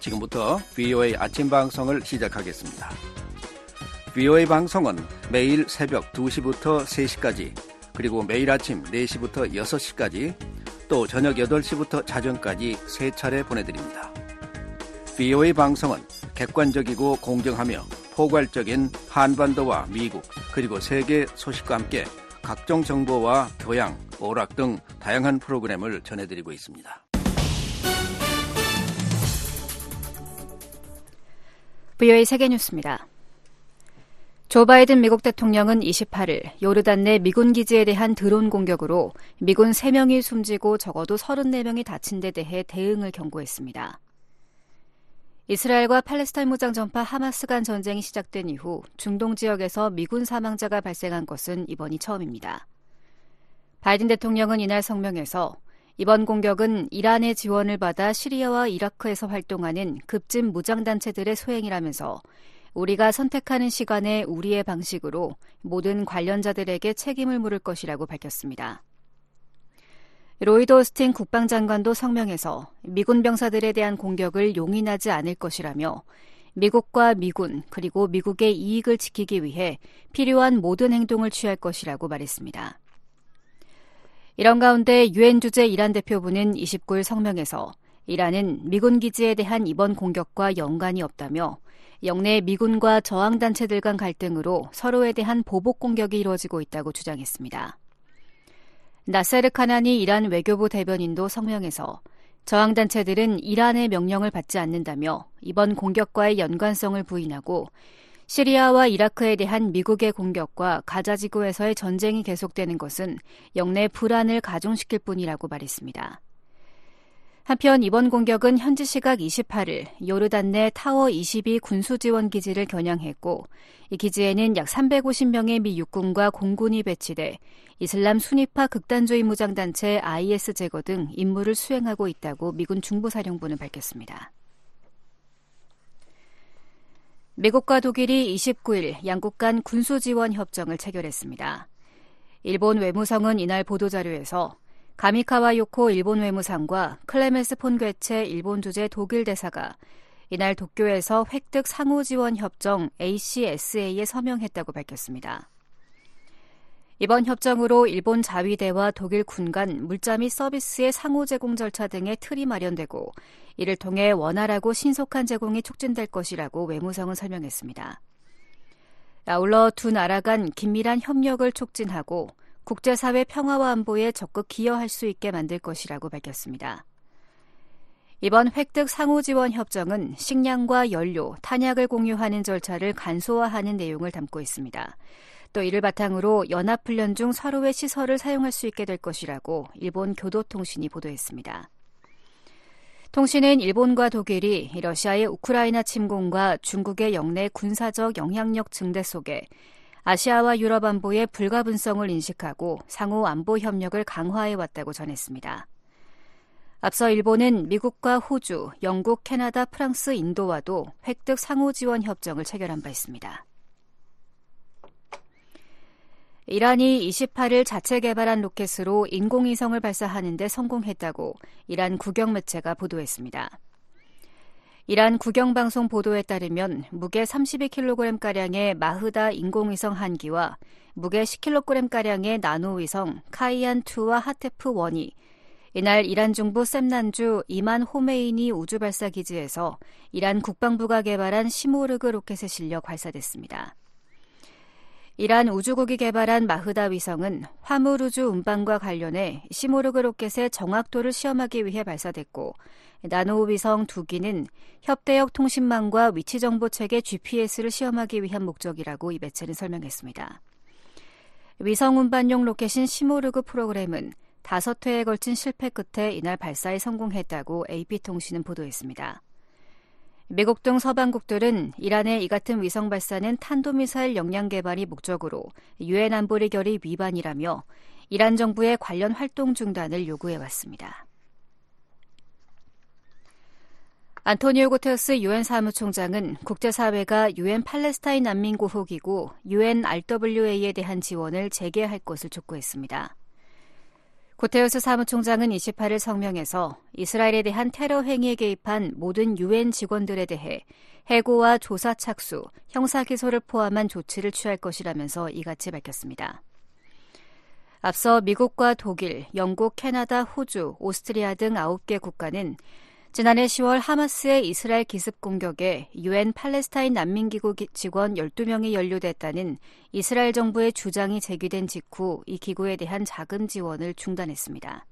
지금부터 VOA 아침 방송을 시작하겠습니다. VOA 방송은 매일 새벽 2시부터 3시까지 그리고 매일 아침 4시부터 6시까지 또 저녁 8시부터 자정까지 세 차례 보내드립니다. VOA 방송은 객관적이고 공정하며 포괄적인 한반도와 미국 그리고 세계 소식과 함께 각종 정보와 교양, 오락 등 다양한 프로그램을 전해드리고 있습니다. VOA 세계뉴스입니다. 조 바이든 미국 대통령은 28일 요르단 내 미군 기지에 대한 드론 공격으로 미군 3명이 숨지고 적어도 34명이 다친 데 대해 대응을 경고했습니다. 이스라엘과 팔레스타인 무장 전파 하마스 간 전쟁이 시작된 이후 중동 지역에서 미군 사망자가 발생한 것은 이번이 처음입니다. 바이든 대통령은 이날 성명에서 이번 공격은 이란의 지원을 받아 시리아와 이라크에서 활동하는 급진 무장단체들의 소행이라면서 우리가 선택하는 시간에 우리의 방식으로 모든 관련자들에게 책임을 물을 것이라고 밝혔습니다. 로이드 오스틴 국방장관도 성명에서 미군 병사들에 대한 공격을 용인하지 않을 것이라며 미국과 미군 그리고 미국의 이익을 지키기 위해 필요한 모든 행동을 취할 것이라고 말했습니다. 이런 가운데 유엔 주재 이란 대표부는 29일 성명에서 이란은 미군 기지에 대한 이번 공격과 연관이 없다며 영내 미군과 저항단체들 간 갈등으로 서로에 대한 보복 공격이 이루어지고 있다고 주장했습니다. 나세르 카나니 이란 외교부 대변인도 성명에서 저항단체들은 이란의 명령을 받지 않는다며 이번 공격과의 연관성을 부인하고 시리아와 이라크에 대한 미국의 공격과 가자 지구에서의 전쟁이 계속되는 것은 영내 불안을 가중시킬 뿐이라고 말했습니다. 한편 이번 공격은 현지 시각 28일 요르단 내 타워 22 군수 지원 기지를 겨냥했고 이 기지에는 약 350명의 미 육군과 공군이 배치돼 이슬람 순위파 극단주의 무장단체 IS 제거 등 임무를 수행하고 있다고 미군 중부사령부는 밝혔습니다. 미국과 독일이 29일 양국 간 군수 지원 협정을 체결했습니다. 일본 외무성은 이날 보도자료에서 가미카와 요코 일본 외무상과 클레메스 폰괴체 일본 주재 독일 대사가 이날 도쿄에서 획득 상호 지원 협정 ACSA에 서명했다고 밝혔습니다. 이번 협정으로 일본 자위대와 독일 군 간 물자 및 서비스의 상호 제공 절차 등의 틀이 마련되고 이를 통해 원활하고 신속한 제공이 촉진될 것이라고 외무성은 설명했습니다. 아울러 두 나라 간 긴밀한 협력을 촉진하고 국제사회 평화와 안보에 적극 기여할 수 있게 만들 것이라고 밝혔습니다. 이번 획득 상호 지원 협정은 식량과 연료, 탄약을 공유하는 절차를 간소화하는 내용을 담고 있습니다. 또 이를 바탕으로 연합훈련 중 서로의 시설을 사용할 수 있게 될 것이라고 일본 교도통신이 보도했습니다. 통신은 일본과 독일이 러시아의 우크라이나 침공과 중국의 영내 군사적 영향력 증대 속에 아시아와 유럽 안보의 불가분성을 인식하고 상호 안보 협력을 강화해 왔다고 전했습니다. 앞서 일본은 미국과 호주, 영국, 캐나다, 프랑스, 인도와도 획득 상호 지원 협정을 체결한 바 있습니다. 이란이 28일 자체 개발한 로켓으로 인공위성을 발사하는 데 성공했다고 이란 국영 매체가 보도했습니다. 이란 국영방송 보도에 따르면 무게 32kg가량의 마흐다 인공위성 한 기와 무게 10kg가량의 나노위성 카이안2와 하테프1이 이날 이란 중부 셈난주 이만 호메이니 우주발사기지에서 이란 국방부가 개발한 시모르그 로켓에 실려 발사됐습니다. 이란 우주국이 개발한 마흐다 위성은 화물 우주 운반과 관련해 시모르그 로켓의 정확도를 시험하기 위해 발사됐고 나노 위성 두 기는 협대역 통신망과 위치 정보 체계 GPS를 시험하기 위한 목적이라고 이 매체는 설명했습니다. 위성 운반용 로켓인 시모르그 프로그램은 다섯 회에 걸친 실패 끝에 이날 발사에 성공했다고 AP통신은 보도했습니다. 미국 등 서방국들은 이란의 이 같은 위성 발사는 탄도미사일 역량 개발이 목적으로 유엔 안보리 결의 위반이라며 이란 정부의 관련 활동 중단을 요구해 왔습니다. 안토니오 구테우스 유엔 사무총장은 국제사회가 유엔 팔레스타인 난민 구호기구 유엔 RWA에 대한 지원을 재개할 것을 촉구했습니다. 구테우스 사무총장은 28일 성명에서 이스라엘에 대한 테러 행위에 개입한 모든 유엔 직원들에 대해 해고와 조사 착수, 형사 기소를 포함한 조치를 취할 것이라면서 이같이 밝혔습니다. 앞서 미국과 독일, 영국, 캐나다, 호주, 오스트리아 등 9개 국가는 지난해 10월 하마스의 이스라엘 기습 공격에 유엔 팔레스타인 난민기구 직원 12명이 연루됐다는 이스라엘 정부의 주장이 제기된 직후 이 기구에 대한 자금 지원을 중단했습니다.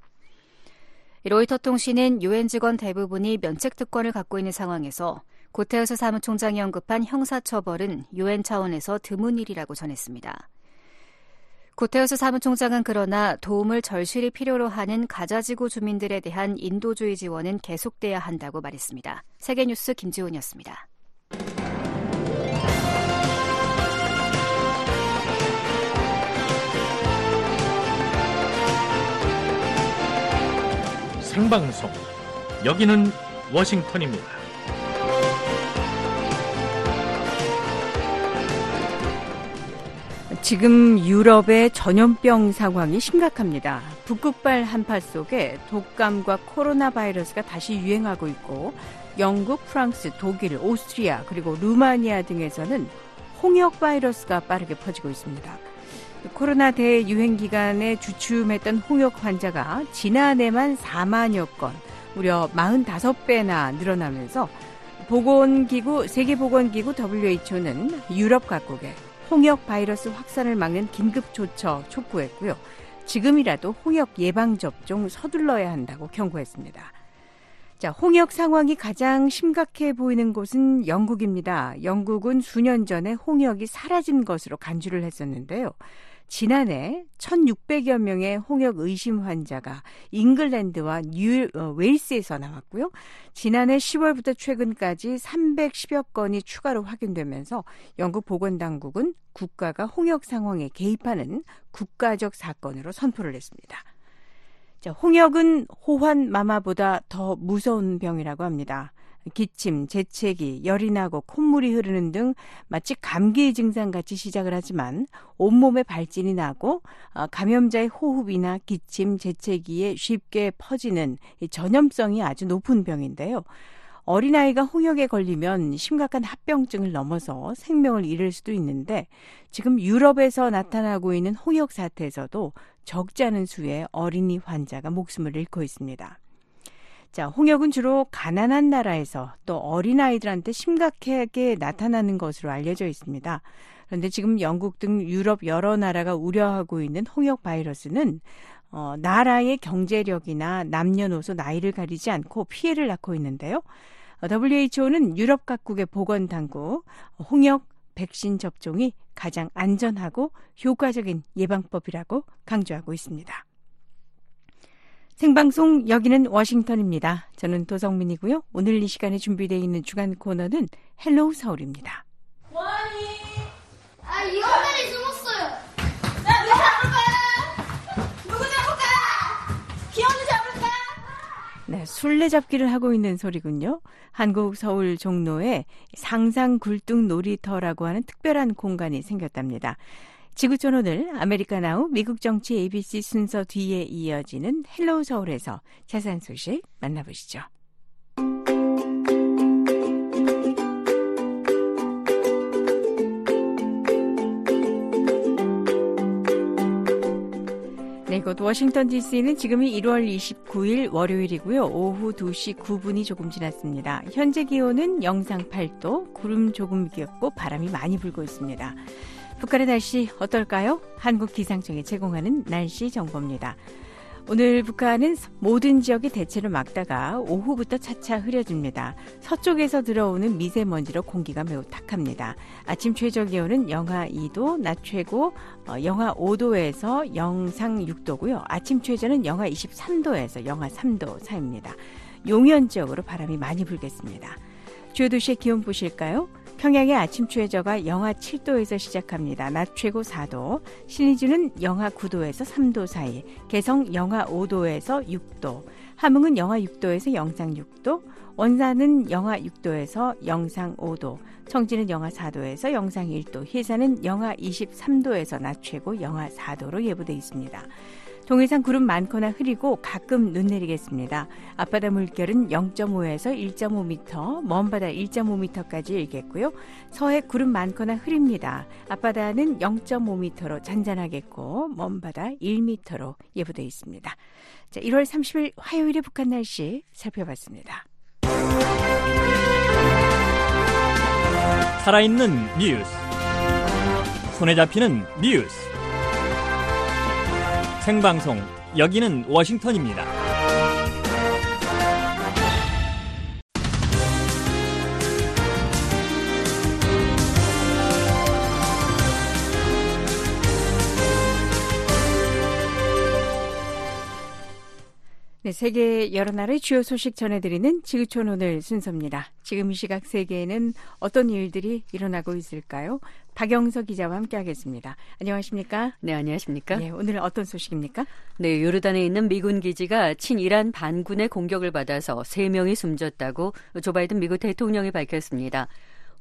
로이터 통신은 유엔 직원 대부분이 면책 특권을 갖고 있는 상황에서 고테우스 사무총장이 언급한 형사처벌은 유엔 차원에서 드문 일이라고 전했습니다. 구테우스 사무총장은 그러나 도움을 절실히 필요로 하는 가자지구 주민들에 대한 인도주의 지원은 계속돼야 한다고 말했습니다. 세계뉴스 김지훈이었습니다. 생방송 여기는 워싱턴입니다. 지금 유럽의 전염병 상황이 심각합니다. 북극발 한파 속에 독감과 코로나 바이러스가 다시 유행하고 있고 영국, 프랑스, 독일, 오스트리아 그리고 루마니아 등에서는 홍역 바이러스가 빠르게 퍼지고 있습니다. 코로나 대유행 기간에 주춤했던 홍역 환자가 지난해만 4만여 건, 무려 45배나 늘어나면서 보건기구, 세계보건기구 WHO는 유럽 각국에 홍역 바이러스 확산을 막는 긴급 조처 촉구했고요. 지금이라도 홍역 예방 접종 서둘러야 한다고 경고했습니다. 자, 홍역 상황이 가장 심각해 보이는 곳은 영국입니다. 영국은 수년 전에 홍역이 사라진 것으로 간주를 했었는데요. 지난해 1,600여 명의 홍역 의심 환자가 잉글랜드와 뉴 어, 웨일스에서 나왔고요. 지난해 10월부터 최근까지 310여 건이 추가로 확인되면서 영국 보건당국은 국가가 홍역 상황에 개입하는 국가적 사건으로 선포를 했습니다. 자, 홍역은 호환 마마보다 더 무서운 병이라고 합니다. 기침, 재채기, 열이 나고 콧물이 흐르는 등 마치 감기 증상 같이 시작을 하지만 온몸에 발진이 나고 어, 감염자의 호흡이나 기침, 재채기에 쉽게 퍼지는 전염성이 아주 높은 병인데요. 어린아이가 홍역에 걸리면 심각한 합병증을 넘어서 생명을 잃을 수도 있는데 지금 유럽에서 나타나고 있는 홍역 사태에서도 적지 않은 수의 어린이 환자가 목숨을 잃고 있습니다. 자, 홍역은 주로 가난한 나라에서 또 어린아이들한테 심각하게 나타나는 것으로 알려져 있습니다. 그런데 지금 영국 등 유럽 여러 나라가 우려하고 있는 홍역 바이러스는 어, 나라의 경제력이나 남녀노소 나이를 가리지 않고 피해를 낳고 있는데요. WHO는 유럽 각국의 보건 당국 홍역 백신 접종이 가장 안전하고 효과적인 예방법이라고 강조하고 있습니다. 생방송 여기는 워싱턴입니다. 저는 도성민이고요. 오늘 이 시간에 준비되어 있는 주간 코너는 Hello 서울입니다. 원이 아 이것들이 숨었어요. 야 누구 잡을까? 누구 잡을까? 기현이 잡을까? 네, 술래잡기를 하고 있는 소리군요. 한국 서울 종로에 상상 굴뚝 놀이터라고 하는 특별한 공간이 생겼답니다. 지구촌 오늘 America Now 미국 정치 ABC 순서 뒤에 이어지는 Hello 서울에서 자세한 소식 만나보시죠. 네, 이곳 워싱턴 DC는 지금이 1월 29일 월요일이고요. 오후 2시 9분이 조금 지났습니다. 현재 기온은 영상 8도, 구름 조금 끼었고 바람이 많이 불고 있습니다. 북한의 날씨 어떨까요? 한국 기상청이 제공하는 날씨 정보입니다. 오늘 북한은 모든 지역이 대체로 막다가 오후부터 차차 흐려집니다. 서쪽에서 들어오는 미세먼지로 공기가 매우 탁합니다. 아침 최저 기온은 영하 2도, 낮 최고 어, 영하 5도에서 영상 6도고요. 아침 최저는 영하 23도에서 영하 3도 사이입니다. 용연 지역으로 바람이 많이 불겠습니다. 주요 도시의 기온 보실까요? 평양의 아침 최저가 영하 7도에서 시작합니다. 낮 최고 4도, 신의주는 영하 9도에서 3도 사이, 개성 영하 5도에서 6도, 함흥은 영하 6도에서 영상 6도, 원산은 영하 6도에서 영상 5도, 청진은 영하 4도에서 영상 1도, 해산은 영하 23도에서 낮 최고 영하 4도로 예보돼 있습니다. 동해상 구름 많거나 흐리고 가끔 눈 내리겠습니다. 앞바다 물결은 0.5에서 1.5m, 먼바다 1.5m까지 일겠고요. 서해 구름 많거나 흐립니다. 앞바다는 0.5m로 잔잔하겠고 먼바다 1m로 예보돼 있습니다. 자, 1월 30일 화요일의 북한 날씨 살펴봤습니다. 살아있는 뉴스. 손에 잡히는 뉴스. 생방송 여기는 워싱턴입니다. 네, 세계 여러 나라의 주요 소식 전해드리는 지구촌 오늘 순서입니다. 지금 이 시각 세계에는 어떤 일들이 일어나고 있을까요? 박영서 기자와 함께하겠습니다. 안녕하십니까? 네, 안녕하십니까? 예, 오늘 어떤 소식입니까? 네, 요르단에 있는 미군 기지가 친이란 반군의 공격을 받아서 3명이 숨졌다고 조 바이든 미국 대통령이 밝혔습니다.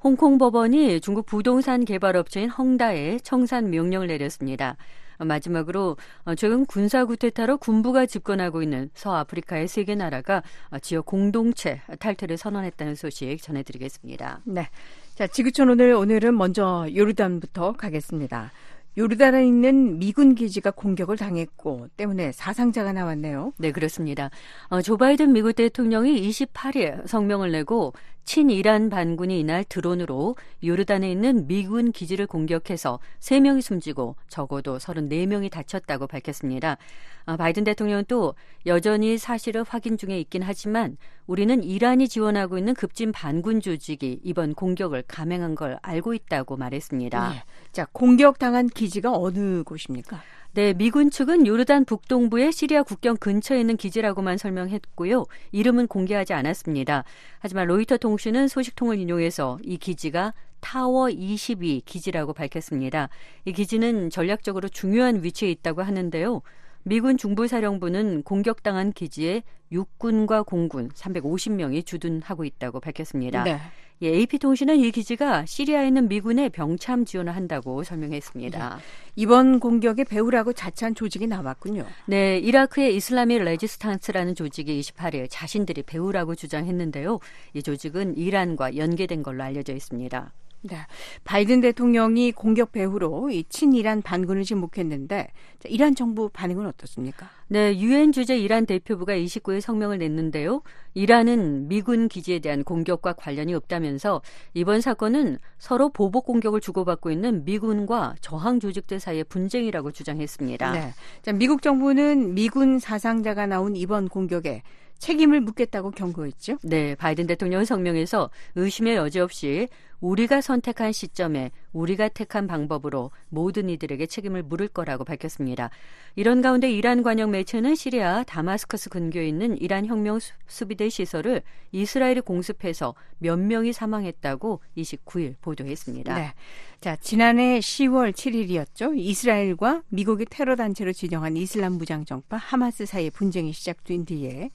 홍콩 법원이 중국 부동산 개발업체인 헝다에 청산 명령을 내렸습니다. 마지막으로 최근 군사 구테타로 군부가 집권하고 있는 서아프리카의 세 개 나라가 지역 공동체 탈퇴를 선언했다는 소식 전해드리겠습니다. 네. 자, 지구촌 오늘, 오늘은 먼저 요르단부터 가겠습니다. 요르단에 있는 미군 기지가 공격을 당했고 때문에 사상자가 나왔네요. 네, 그렇습니다. 어, 조 바이든 미국 대통령이 28일 성명을 내고 친이란 반군이 이날 드론으로 요르단에 있는 미군 기지를 공격해서 3명이 숨지고 적어도 34명이 다쳤다고 밝혔습니다. 어, 바이든 대통령은 또 여전히 사실을 확인 중에 있긴 하지만 우리는 이란이 지원하고 있는 급진 반군 조직이 이번 공격을 감행한 걸 알고 있다고 말했습니다. 예. 자, 공격당한 기지가 어느 곳입니까? 네, 미군 측은 요르단 북동부의 시리아 국경 근처에 있는 기지라고만 설명했고요. 이름은 공개하지 않았습니다. 하지만 로이터 통신은 소식통을 인용해서 이 기지가 타워 22 기지라고 밝혔습니다. 이 기지는 전략적으로 중요한 위치에 있다고 하는데요. 미군 중부사령부는 공격당한 기지에 육군과 공군 350명이 주둔하고 있다고 밝혔습니다. 네. 예, AP통신은 이 기지가 시리아에 있는 미군의 병참 지원을 한다고 설명했습니다. 이번 공격에 배후라고 자처한 조직이 나왔군요. 네, 이라크의 이슬라미 레지스탄스라는 조직이 28일 자신들이 배후라고 주장했는데요. 이 조직은 이란과 연계된 걸로 알려져 있습니다. 네. 바이든 대통령이 공격 배후로 이 친이란 반군을 지목했는데 자, 이란 정부 반응은 어떻습니까? 네, 유엔 주재 이란 대표부가 29일 성명을 냈는데요. 이란은 미군 기지에 대한 공격과 관련이 없다면서 이번 사건은 서로 보복 공격을 주고받고 있는 미군과 저항 조직들 사이의 분쟁이라고 주장했습니다. 네. 자, 미국 정부는 미군 사상자가 나온 이번 공격에 책임을 묻겠다고 경고했죠. 네, 바이든 대통령 성명에서 의심의 여지 없이 우리가 선택한 시점에 우리가 택한 방법으로 모든 이들에게 책임을 물을 거라고 밝혔습니다. 이런 가운데 이란 관영 매체는 시리아 다마스커스 근교에 있는 이란 혁명 수비대 시설을 이스라엘이 공습해서 몇 명이 사망했다고 29일 보도했습니다. 네. 자, 지난해 10월 7일이었죠. 이스라엘과 미국이 테러 단체로 지정한 이슬람 무장 정파 하마스 사이의 분쟁이 시작된 뒤에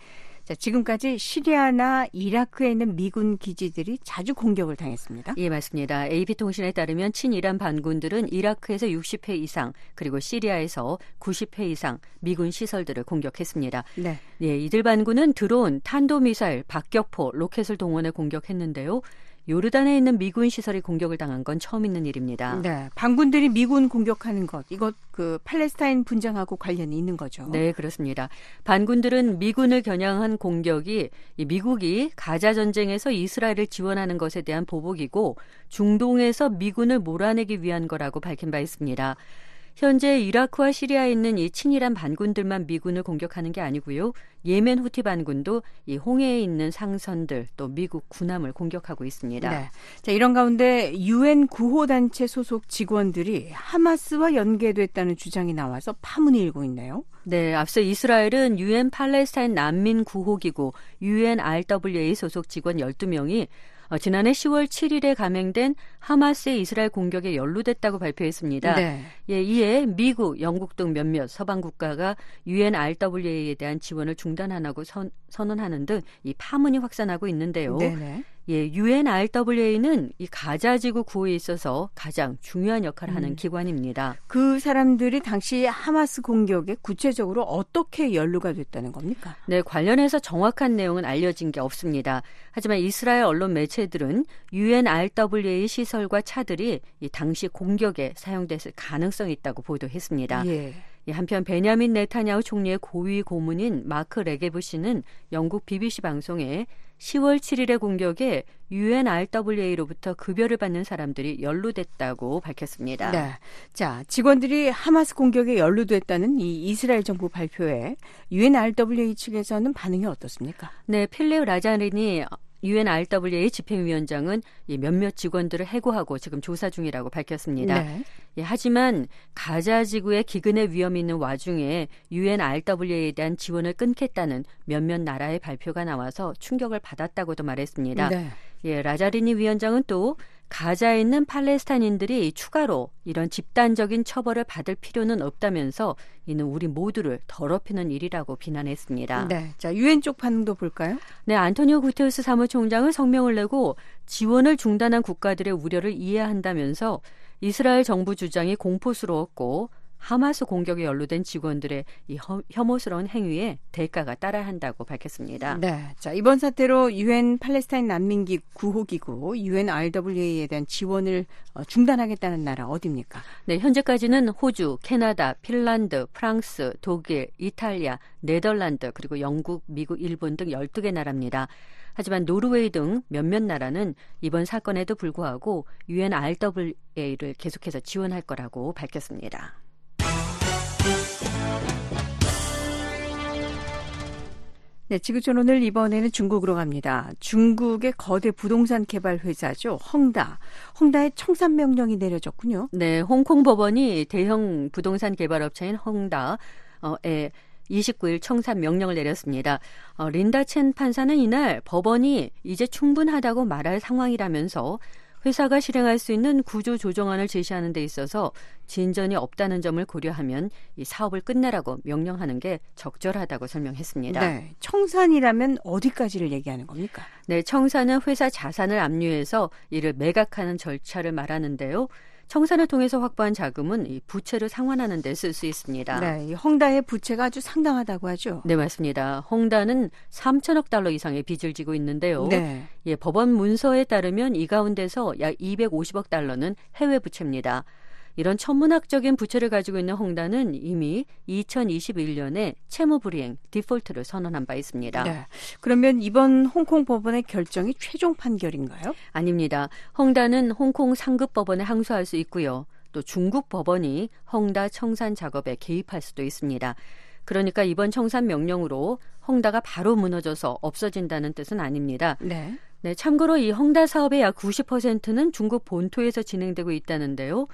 자, 지금까지 시리아나 이라크에 있는 미군 기지들이 자주 공격을 당했습니다. 예, 맞습니다. AP통신에 따르면 친이란 반군들은 이라크에서 60회 이상 그리고 시리아에서 90회 이상 미군 시설들을 공격했습니다. 네. 예, 이들 반군은 드론, 탄도미사일, 박격포, 로켓을 동원해 공격했는데요. 요르단에 있는 미군 시설이 공격을 당한 건 처음 있는 일입니다. 네. 반군들이 미군 공격하는 것, 이것 그 팔레스타인 분쟁하고 관련이 있는 거죠. 네, 그렇습니다. 반군들은 미군을 겨냥한 공격이 이 미국이 가자 전쟁에서 이스라엘을 지원하는 것에 대한 보복이고 중동에서 미군을 몰아내기 위한 거라고 밝힌 바 있습니다. 현재 이라크와 시리아에 있는 이 친이란 반군들만 미군을 공격하는 게 아니고요. 예멘 후티 반군도 이 홍해에 있는 상선들 또 미국 군함을 공격하고 있습니다. 네. 자, 이런 가운데 유엔 구호 단체 소속 직원들이 하마스와 연계됐다는 주장이 나와서 파문이 일고 있네요. 네, 앞서 이스라엘은 유엔 팔레스타인 난민 구호 기구 UNRWA 소속 직원 12명이 어, 지난해 10월 7일에 감행된 하마스의 이스라엘 공격에 연루됐다고 발표했습니다. 네. 예, 이에 미국, 영국 등 몇몇 서방 국가가 UNRWA에 대한 지원을 중단하고 선, 선언하는 등 이 파문이 확산하고 있는데요. 네네. 예, UNRWA는 이 가자 지구 구호에 있어서 가장 중요한 역할을 하는 음. 기관입니다. 그 사람들이 당시 하마스 공격에 구체적으로 어떻게 연루가 됐다는 겁니까? 네, 관련해서 정확한 내용은 알려진 게 없습니다. 하지만 이스라엘 언론 매체들은 UNRWA 시설과 차들이 이 당시 공격에 사용됐을 가능성이 있다고 보도했습니다. 예. 이 한편 베냐민 네타냐후 총리의 고위 고문인 마크 레게브 씨는 영국 BBC 방송에 10월 7일의 공격에 UNRWA로부터 급여를 받는 사람들이 연루됐다고 밝혔습니다. 네. 자, 직원들이 하마스 공격에 연루됐다는 이 이스라엘 정부 발표에 UNRWA 측에서는 반응이 어떻습니까? 네, 필립 라자린이 UNRWA 집행위원장은 이 몇몇 직원들을 해고하고 지금 조사 중이라고 밝혔습니다. 네. 예, 하지만 가자 지구에 기근의 위험이 있는 와중에 UNRWA에 대한 지원을 끊겠다는 몇몇 나라의 발표가 나와서 충격을 받았다고도 말했습니다. 네. 예, 라자리니 위원장은 또 가자에 있는 팔레스타인들이 추가로 이런 집단적인 처벌을 받을 필요는 없다면서 이는 우리 모두를 더럽히는 일이라고 비난했습니다. 네. 자, 유엔 쪽 반응도 볼까요? 네, 안토니오 구테우스 사무총장은 성명을 내고 지원을 중단한 국가들의 우려를 이해한다면서 이스라엘 정부 주장이 공포스러웠고 하마스 공격에 연루된 직원들의 이 혐- 혐오스러운 행위에 대가가 따라야 한다고 밝혔습니다. 네. 자, 이번 사태로 유엔 팔레스타인 난민기 구호기구 UNRWA에 대한 지원을 어, 중단하겠다는 나라 어디입니까? 네, 현재까지는 호주, 캐나다, 핀란드, 프랑스, 독일, 이탈리아, 네덜란드, 그리고 영국, 미국, 일본 등 12개 나라입니다. 하지만 노르웨이 등 몇몇 나라는 이번 사건에도 불구하고 UNRWA를 계속해서 지원할 거라고 밝혔습니다. 네, 지구촌 오늘 이번에는 중국으로 갑니다. 중국의 거대 부동산 개발 회사죠. 헝다. 헝다에 청산 명령이 내려졌군요. 네, 홍콩 법원이 대형 부동산 개발 업체인 헝다에 29일 청산 명령을 내렸습니다. 어, 린다 첸 판사는 이날 법원이 이제 충분하다고 말할 상황이라면서 회사가 실행할 수 있는 구조 조정안을 제시하는 데 있어서 진전이 없다는 점을 고려하면 이 사업을 끝내라고 명령하는 게 적절하다고 설명했습니다. 네. 청산이라면 어디까지를 얘기하는 겁니까? 네, 청산은 회사 자산을 압류해서 이를 매각하는 절차를 말하는데요. 청산을 통해서 확보한 자금은 이 부채를 상환하는 데 쓸 수 있습니다. 네. 이 헝다의 부채가 아주 상당하다고 하죠. 네, 맞습니다. 홍다는 3천억 달러 이상의 빚을 지고 있는데요. 네. 예, 법원 문서에 따르면 이 가운데서 약 250억 달러는 해외 부채입니다. 이런 천문학적인 부채를 가지고 있는 홍다는 이미 2021년에 채무 불이행 디폴트를 선언한 바 있습니다. 네. 그러면 이번 홍콩 법원의 결정이 최종 판결인가요? 아닙니다. 헝다는 홍콩 상급 법원에 항소할 수 있고요. 또 중국 법원이 헝다 청산 작업에 개입할 수도 있습니다. 그러니까 이번 청산 명령으로 헝다가 바로 무너져서 없어진다는 뜻은 아닙니다. 네. 네, 참고로 이 헝다 사업의 약 90%는 중국 본토에서 진행되고 있다는데요.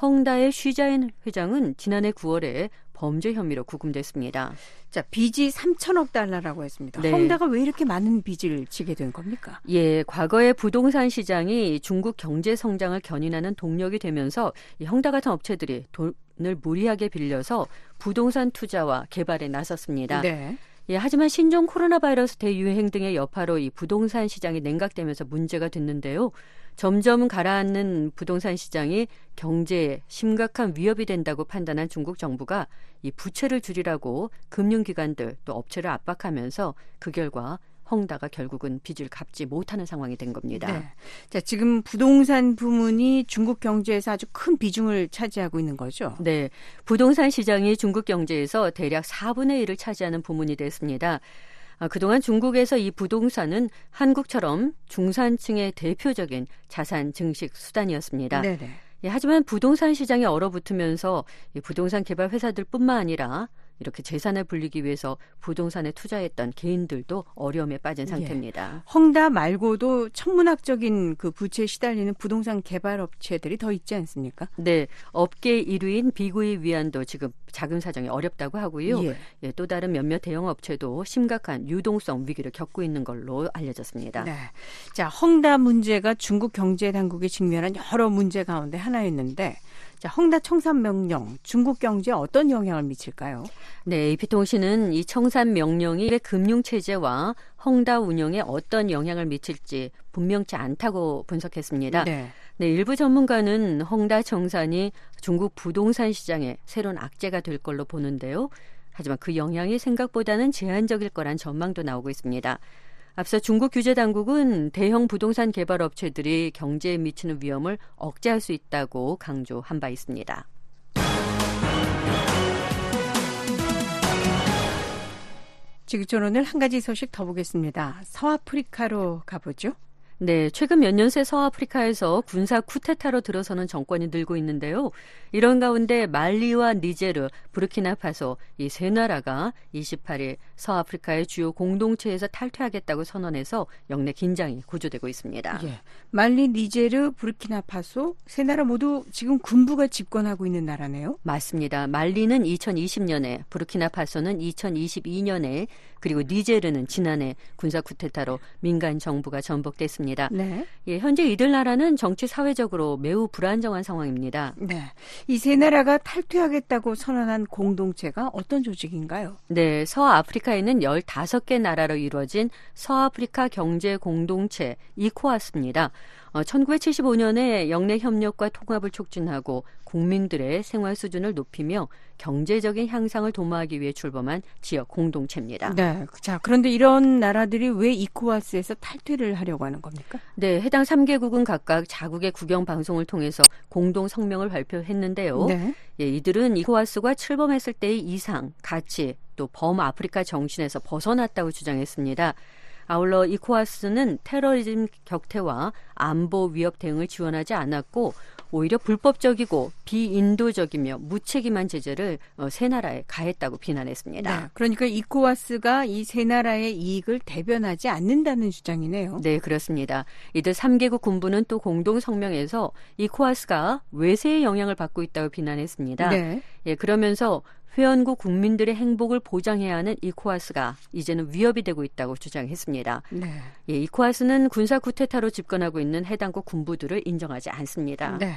헝다의 쉬자인 회장은 지난해 9월에 범죄 혐의로 구금됐습니다. 자, 빚이 3천억 달러라고 했습니다. 네. 헝다가 왜 이렇게 많은 빚을 지게 된 겁니까? 예, 과거에 부동산 시장이 중국 경제 성장을 견인하는 동력이 되면서 이 헝다 같은 업체들이 돈을 무리하게 빌려서 부동산 투자와 개발에 나섰습니다. 네. 예, 하지만 신종 코로나 바이러스 대유행 등의 여파로 이 부동산 시장이 냉각되면서 문제가 됐는데요. 점점 가라앉는 부동산 시장이 경제에 심각한 위협이 된다고 판단한 중국 정부가 이 부채를 줄이라고 금융기관들 또 업체를 압박하면서 그 결과 헝다가 결국은 빚을 갚지 못하는 상황이 된 겁니다. 네. 자, 지금 부동산 부문이 중국 경제에서 아주 큰 비중을 차지하고 있는 거죠. 네, 부동산 시장이 중국 경제에서 대략 4분의 1을 차지하는 부문이 됐습니다. 아, 그동안 중국에서 이 부동산은 한국처럼 중산층의 대표적인 자산 증식 수단이었습니다. 네네. 예, 하지만 부동산 시장이 얼어붙으면서 이 부동산 개발 회사들뿐만 아니라 이렇게 재산을 불리기 위해서 부동산에 투자했던 개인들도 어려움에 빠진 예. 상태입니다. 헝다 말고도 천문학적인 그 부채에 시달리는 부동산 개발 업체들이 더 있지 않습니까? 네, 업계 1위인 비구이 위안도 지금 자금 사정이 어렵다고 하고요. 예. 예, 또 다른 몇몇 대형 업체도 심각한 유동성 위기를 겪고 있는 걸로 알려졌습니다. 네. 자, 헝다 문제가 중국 경제 당국이 직면한 여러 문제 가운데 하나였는데 자, 헝다 청산 명령 중국 경제에 어떤 영향을 미칠까요? 네, AP통신은 이 청산 명령이 금융 체제와 헝다 운영에 어떤 영향을 미칠지 분명치 않다고 분석했습니다. 네. 네, 일부 전문가는 헝다 청산이 중국 부동산 시장에 새로운 악재가 될 걸로 보는데요. 하지만 그 영향이 생각보다는 제한적일 거란 전망도 나오고 있습니다. 앞서 중국 규제 당국은 대형 부동산 개발 업체들이 경제에 미치는 위험을 억제할 수 있다고 강조한 바 있습니다. 지구촌 오늘 한 가지 소식 더 보겠습니다. 서아프리카로 가보죠. 네, 최근 몇 년 새 서아프리카에서 군사 쿠데타로 들어서는 정권이 늘고 있는데요. 이런 가운데 말리와 니제르, 부르키나파소 이 세 나라가 28일 서아프리카의 주요 공동체에서 탈퇴하겠다고 선언해서 영내 긴장이 고조되고 있습니다. 예. 말리, 니제르, 부르키나파소 세 나라 모두 지금 군부가 집권하고 있는 나라네요. 맞습니다. 말리는 2020년에, 부르키나파소는 2022년에, 그리고 니제르는 지난해 군사 쿠데타로 민간 정부가 전복됐습니다. 네. 예, 현재 이들 나라는 정치 사회적으로 매우 불안정한 상황입니다. 네. 이 세 나라가 탈퇴하겠다고 선언한 공동체가 어떤 조직인가요? 네, 서아프리카에는 15개 나라로 이루어진 서아프리카 경제 공동체 이코아스입니다. 어, 1975년에 영내 협력과 통합을 촉진하고 국민들의 생활 수준을 높이며 경제적인 향상을 도모하기 위해 출범한 지역 공동체입니다. 네. 자, 그런데 이런 나라들이 왜 이코와스에서 탈퇴를 하려고 하는 겁니까? 네, 해당 3개국은 각각 자국의 국영 방송을 통해서 공동 성명을 발표했는데요. 네. 예, 이들은 이코와스가 출범했을 때의 이상, 가치, 또 범아프리카 정신에서 벗어났다고 주장했습니다. 아울러 이코와스는 테러리즘 격퇴와 안보 위협 대응을 지원하지 않았고 오히려 불법적이고 비인도적이며 무책임한 제재를 어, 세 나라에 가했다고 비난했습니다. 네. 그러니까 이코와스가 이 세 나라의 이익을 대변하지 않는다는 주장이네요. 네, 그렇습니다. 이들 3개국 군부는 또 공동 성명에서 이코와스가 외세의 영향을 받고 있다고 비난했습니다. 네. 예, 그러면서 회원국 국민들의 행복을 보장해야 하는 이코와스가 이제는 위협이 되고 있다고 주장했습니다. 네. 예, 이코와스는 군사 쿠데타로 집권하고 있는 해당국 군부들을 인정하지 않습니다. 네.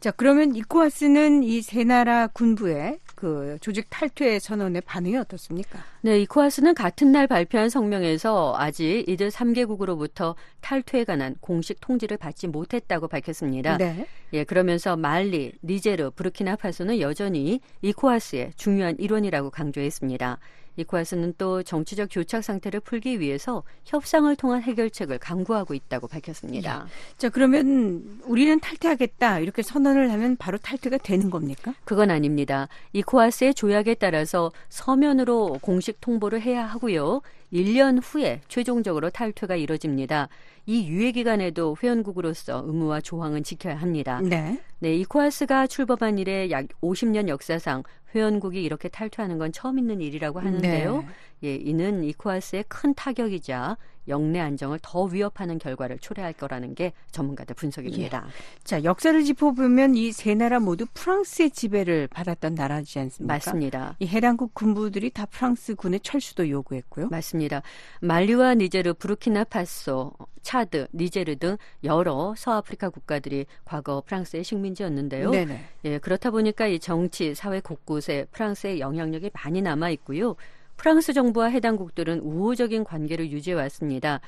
자, 그러면 이코와스는 이 세 나라 군부의 그 조직 탈퇴 선언의 반응이 어떻습니까? 네, 이코와스는 같은 날 발표한 성명에서 아직 이들 3개국으로부터 탈퇴에 관한 공식 통지를 받지 못했다고 밝혔습니다. 네. 예, 그러면서 말리, 니제르, 부르키나파소는 여전히 이코와스의 중요한 일원이라고 강조했습니다. 이코와스는 또 정치적 교착 상태를 풀기 위해서 협상을 통한 해결책을 강구하고 있다고 밝혔습니다. 자, 그러면 우리는 탈퇴하겠다 이렇게 선언을 하면 바로 탈퇴가 되는 겁니까? 그건 아닙니다. 이코와스의 조약에 따라서 서면으로 공식 통보를 해야 하고요. 1년 후에 최종적으로 탈퇴가 이뤄집니다. 이 유예 기간에도 회원국으로서 의무와 조항은 지켜야 합니다. 네. 네, 이코와스가 출범한 이래 약 50년 역사상 회원국이 이렇게 탈퇴하는 건 처음 있는 일이라고 하는데요. 네. 예, 이는 이코와스의 큰 타격이자 영내 안정을 더 위협하는 결과를 초래할 거라는 게 전문가들 분석입니다. 자, 역사를 짚어보면 이 세 나라 모두 프랑스의 지배를 받았던 나라지 않습니까? 맞습니다. 이 해당국 군부들이 다 프랑스 군의 철수도 요구했고요. 맞습니다. 말리와 니제르, 부르키나파소, 차드, 니제르 등 여러 서아프리카 국가들이 과거 프랑스의 식민지였는데요. 네네. 예, 그렇다 보니까 이 정치, 사회 곳곳에 프랑스의 영향력이 많이 남아 있고요. 프랑스 정부와 해당국들은 우호적인 관계를 유지해 왔습니다.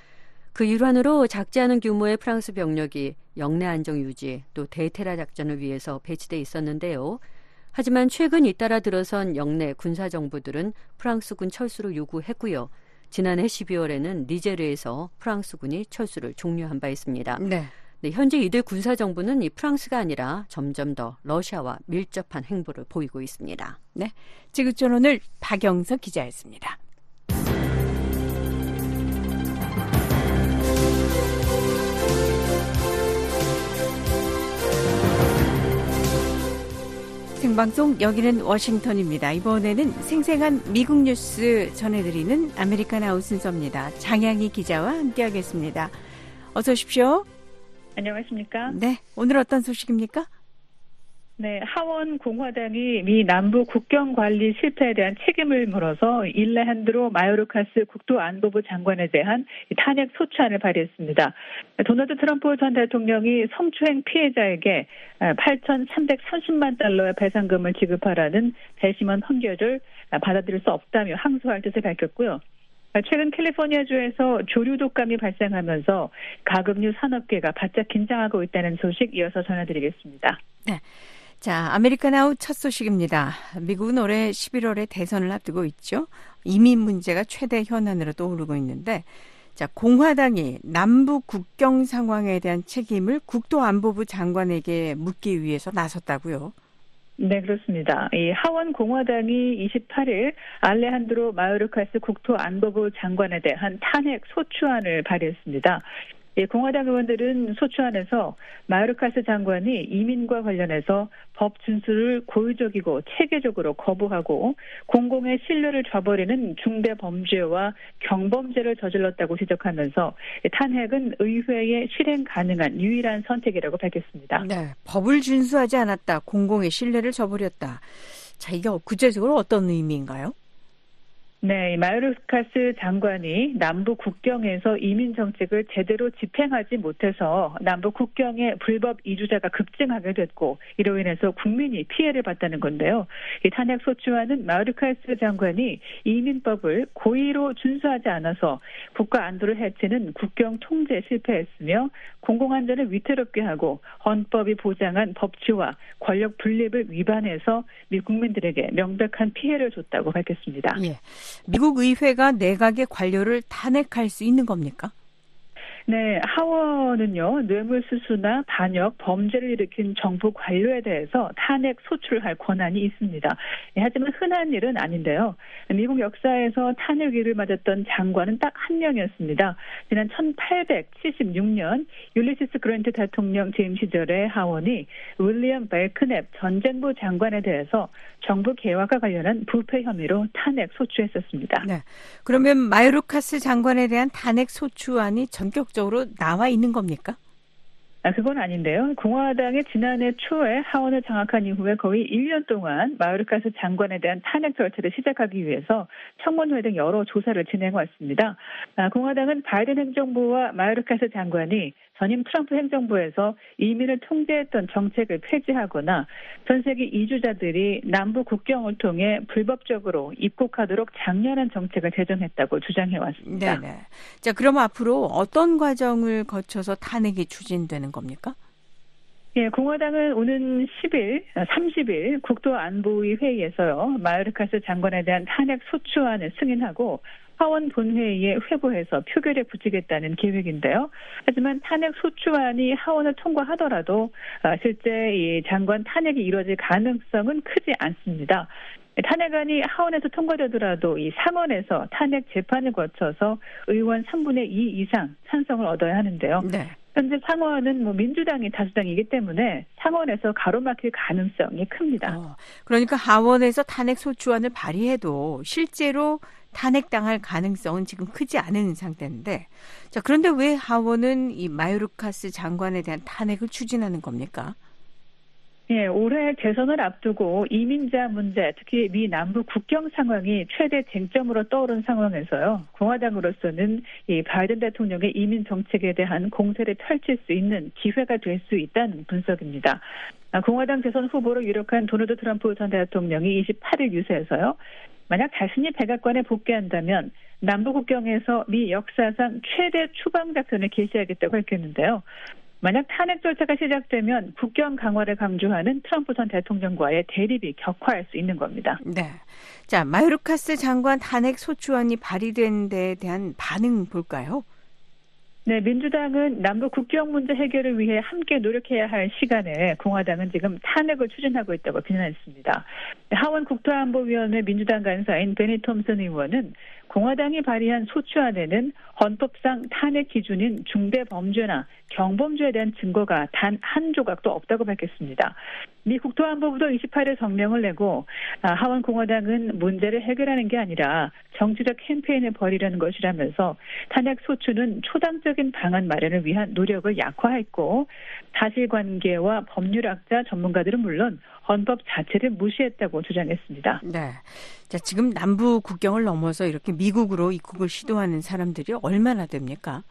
그 일환으로 작지 않은 규모의 프랑스 병력이 영내 안정 유지 또 대테라 작전을 위해서 배치돼 있었는데요. 하지만 최근 잇따라 들어선 영내 군사 정부들은 프랑스군 철수를 요구했고요. 지난해 12월에는 니제르에서 프랑스군이 철수를 종료한 바 있습니다. 네. 네, 현재 이들 군사 정부는 이 프랑스가 아니라 점점 더 러시아와 밀접한 행보를 보이고 있습니다. 네. 지구촌 오늘 박영석 기자였습니다. 생방송 여기는 워싱턴입니다. 이번에는 생생한 미국 뉴스 전해드리는 America Now 순서입니다. 장양희 기자와 함께하겠습니다. 어서 오십시오. 안녕하십니까? 네, 오늘 어떤 소식입니까? 네, 하원 공화당이 미 남부 국경 관리 실패에 대한 책임을 물어서 일레한드로 마요르카스 국토안보부 장관에 대한 탄핵 소추안을 발의했습니다. 도널드 트럼프 전 대통령이 성추행 피해자에게 8,330만 달러의 배상금을 지급하라는 배심원 판결을 받아들일 수 없다며 항소할 뜻을 밝혔고요. 최근 캘리포니아주에서 조류 독감이 발생하면서 가금류 산업계가 바짝 긴장하고 있다는 소식 이어서 전해드리겠습니다. 네. 자, America Now 첫 소식입니다. 미국은 올해 11월에 대선을 앞두고 있죠. 이민 문제가 최대 현안으로 떠오르고 있는데, 자, 공화당이 남부 국경 상황에 대한 책임을 국토안보부 장관에게 묻기 위해서 나섰다고요. 네, 그렇습니다. 이 하원 공화당이 28일 알레한드로 마요르카스 국토안보부 장관에 대한 탄핵 소추안을 발의했습니다. 예, 공화당 의원들은 소추 안에서 마요르카스 장관이 이민과 관련해서 법 준수를 고의적이고 체계적으로 거부하고 공공의 신뢰를 저버리는 중대 범죄와 경범죄를 저질렀다고 지적하면서 탄핵은 의회에 실행 가능한 유일한 선택이라고 밝혔습니다. 네, 법을 준수하지 않았다. 공공의 신뢰를 저버렸다. 자, 이게 구체적으로 어떤 의미인가요? 네, 마요르카스 장관이 남부 국경에서 이민 정책을 제대로 집행하지 못해서 남부 국경에 불법 이주자가 급증하게 됐고 이로 인해서 국민이 피해를 봤다는 건데요. 이 탄핵 소추안은 마요르카스 장관이 이민법을 고의로 준수하지 않아서 국가 안도를 해치는 국경 통제 실패했으며 공공안전을 위태롭게 하고 헌법이 보장한 법치와 권력 분립을 위반해서 미 국민들에게 명백한 피해를 줬다고 밝혔습니다. 예. 미국 의회가 내각의 관료를 탄핵할 수 있는 겁니까? 네, 하원은요, 뇌물수수나 반역, 범죄를 일으킨 정부 관료에 대해서 탄핵 소출할 권한이 있습니다. 네, 하지만 흔한 일은 아닌데요. 미국 역사에서 탄핵위를 맞았던 장관은 딱 한 명이었습니다. 지난 1876년 율리시스 그랜트 대통령 재임 시절에 하원이 윌리엄 벨크넵 전쟁부 장관에 대해서 정부 개화가 관련한 부패 혐의로 탄핵 소추했었습니다. 네. 그러면 마요르카스 장관에 대한 탄핵 소추안이 전격적 으로 나와 있는 겁니까? 아, 그건 아닌데요. 공화당이 지난해 초에 하원을 장악한 이후에 거의 1년 동안 마요르카스 장관에 대한 탄핵 절차를 시작하기 위해서 청문회 등 여러 조사를 진행해 왔습니다. 아, 공화당은 바이든 행정부와 마요르카스 장관이 전임 트럼프 행정부에서 이민을 통제했던 정책을 폐지하거나 전 세계 이주자들이 남부 국경을 통해 불법적으로 입국하도록 장려하는 정책을 제정했다고 주장해 왔습니다. 네네. 자, 그럼 앞으로 어떤 과정을 거쳐서 탄핵이 추진되는 겁니까? 예, 공화당은 오는 10일, 30일 국토안보위 회의에서요, 마요르카스 장관에 대한 탄핵 소추안을 승인하고 하원 본회의에 회부해서 표결에 붙이겠다는 계획인데요. 하지만 탄핵 소추안이 하원을 통과하더라도 아, 실제 이 장관 탄핵이 이루어질 가능성은 크지 않습니다. 탄핵안이 하원에서 통과되더라도 이 상원에서 탄핵 재판을 거쳐서 의원 3분의 2 이상 찬성을 얻어야 하는데요. 네. 현재 상원은 뭐 민주당이 다수당이기 때문에 상원에서 가로막힐 가능성이 큽니다. 어, 그러니까 하원에서 탄핵 소추안을 발의해도 실제로 탄핵당할 가능성은 지금 크지 않은 상태인데, 자 그런데 왜 하원은 이 마요르카스 장관에 대한 탄핵을 추진하는 겁니까? 예, 올해 대선을 앞두고 이민자 문제, 특히 미 남부 국경 상황이 최대 쟁점으로 떠오른 상황에서요. 공화당으로서는 이 바이든 대통령의 이민 정책에 대한 공세를 펼칠 수 있는 기회가 될 수 있다는 분석입니다. 아, 공화당 대선 후보로 유력한 도널드 트럼프 전 대통령이 28일 유세에서요. 만약 자신이 백악관에 복귀한다면 남부 국경에서 미 역사상 최대 추방 작전을 개시하겠다고 밝혔는데요. 만약 탄핵 절차가 시작되면 국경 강화를 강조하는 트럼프 전 대통령과의 대립이 격화할 수 있는 겁니다. 네. 자, 마요르카스 장관 탄핵 소추안이 발의된 데에 대한 반응 볼까요? 네, 민주당은 남북 국경 문제 해결을 위해 함께 노력해야 할 시간에 공화당은 지금 탄핵을 추진하고 있다고 비난했습니다. 하원 국토안보위원회 민주당 간사인 베니 톰슨 의원은 공화당이 발의한 소추안에는 헌법상 탄핵 기준인 중대 범죄나 경범죄에 대한 증거가 단 한 조각도 없다고 밝혔습니다. 미 국토안보부도 28일 성명을 내고 아, 하원 공화당은 문제를 해결하는 게 아니라 정치적 캠페인을 벌이려는 것이라면서 탄핵 소추는 초당적인 방안 마련을 위한 노력을 약화했고 사실관계와 법률학자 전문가들은 물론 헌법 자체를 무시했다고 주장했습니다. 네. 자, 지금 남부 국경을 넘어서 이렇게 미국으로 입국을 시도하는 사람들이 얼마나 됩니까?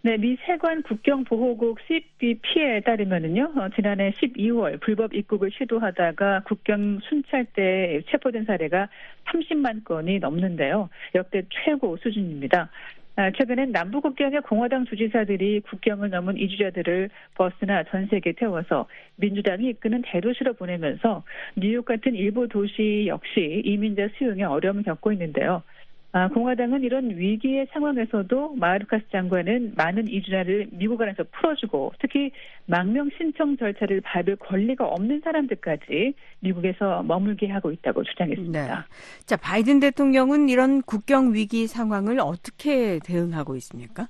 네, 미 세관 국경보호국 CBP에 따르면은요, 어, 지난해 12월 불법 입국을 시도하다가 국경 순찰대에 체포된 사례가 30만 건이 넘는데요. 역대 최고 수준입니다. 아, 최근엔 남부 국경의 공화당 주지사들이 국경을 넘은 이주자들을 버스나 전세계 태워서 민주당이 이끄는 대도시로 보내면서 뉴욕 같은 일부 도시 역시 이민자 수용에 어려움을 겪고 있는데요. 아, 공화당은 이런 위기의 상황에서도 마르카스 장관은 많은 이주자를 미국 안에서 풀어주고 특히 망명 신청 절차를 밟을 권리가 없는 사람들까지 미국에서 머물게 하고 있다고 주장했습니다. 네. 자, 바이든 대통령은 이런 국경 위기 상황을 어떻게 대응하고 있습니까?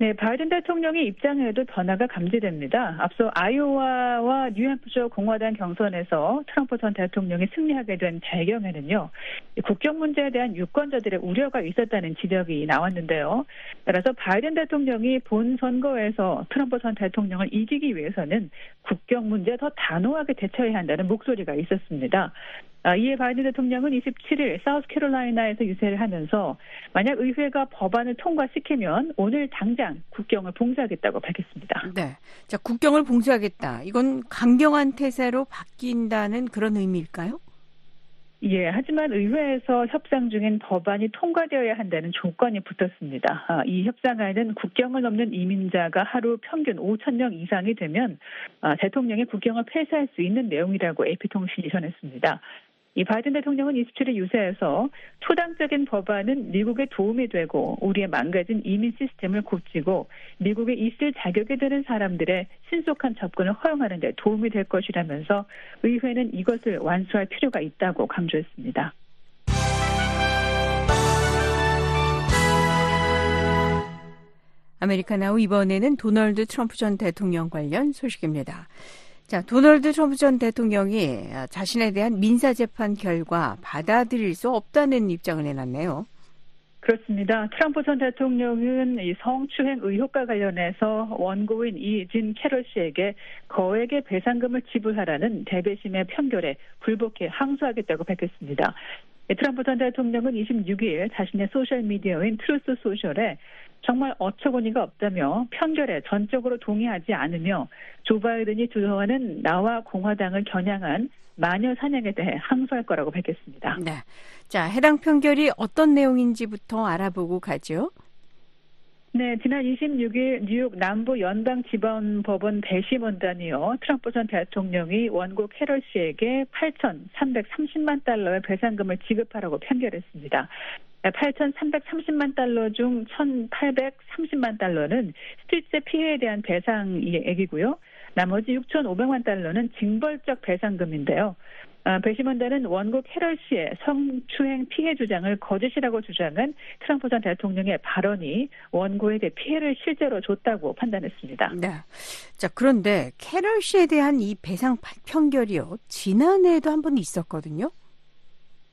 네, 바이든 대통령의 입장에도 변화가 감지됩니다. 앞서 아이오와와 뉴햄프셔 공화당 경선에서 트럼프 전 대통령이 승리하게 된 배경에는요, 국경 문제에 대한 유권자들의 우려가 있었다는 지적이 나왔는데요. 따라서 바이든 대통령이 본 선거에서 트럼프 전 대통령을 이기기 위해서는 국경 문제에 더 단호하게 대처해야 한다는 목소리가 있었습니다. 아, 이에 바이든 대통령은 27일 사우스캐롤라이나에서 유세를 하면서 만약 의회가 법안을 통과시키면 오늘 당장 국경을 봉쇄하겠다고 밝혔습니다. 네. 자, 국경을 봉쇄하겠다. 이건 강경한 태세로 바뀐다는 그런 의미일까요? 예, 하지만 의회에서 협상 중인 법안이 통과되어야 한다는 조건이 붙었습니다. 아, 이 협상안은 국경을 넘는 이민자가 하루 평균 5천 명 이상이 되면 아, 대통령이 국경을 폐쇄할 수 있는 내용이라고 AP통신이 전했습니다. 이 바이든 대통령은 27일 유세에서 초당적인 법안은 미국에 도움이 되고 우리의 망가진 이민 시스템을 고치고 미국에 있을 자격이 되는 사람들의 신속한 접근을 허용하는 데 도움이 될 것이라면서 의회는 이것을 완수할 필요가 있다고 강조했습니다. America Now 이번에는 도널드 트럼프 전 대통령 관련 소식입니다. 자, 도널드 트럼프 전 대통령이 자신에 대한 민사재판 결과 받아들일 수 없다는 입장을 내놨네요. 그렇습니다. 트럼프 전 대통령은 이 성추행 의혹과 관련해서 원고인 이진 캐럴 씨에게 거액의 배상금을 지불하라는 대배심의 판결에 불복해 항소하겠다고 밝혔습니다. 트럼프 전 대통령은 26일 자신의 소셜미디어인 트루스 소셜에 정말 어처구니가 없다며 편결에 전적으로 동의하지 않으며 조 바이든이 주도하는 나와 공화당을 겨냥한 마녀 사냥에 대해 항소할 거라고 밝혔습니다. 네. 자, 해당 편결이 어떤 내용인지부터 알아보고 가죠. 네, 지난 26일 뉴욕 남부 연방 지방 법원 배심원단이요. 트럼프 전 대통령이 원고 캐럴 씨에게 8,330만 달러의 배상금을 지급하라고 판결했습니다. 8,330만 달러 중 1,830만 달러는 실질적 피해에 대한 배상액이고요. 나머지 6,500만 달러는 징벌적 배상금인데요. 아, 배심원단은 원고 캐럴 씨의 성추행 피해 주장을 거짓이라고 주장한 트럼프 전 대통령의 발언이 원고에게 피해를 실제로 줬다고 판단했습니다. 네. 자, 그런데 캐럴 씨에 대한 이 배상 판결이요. 지난해에도 한 번 있었거든요.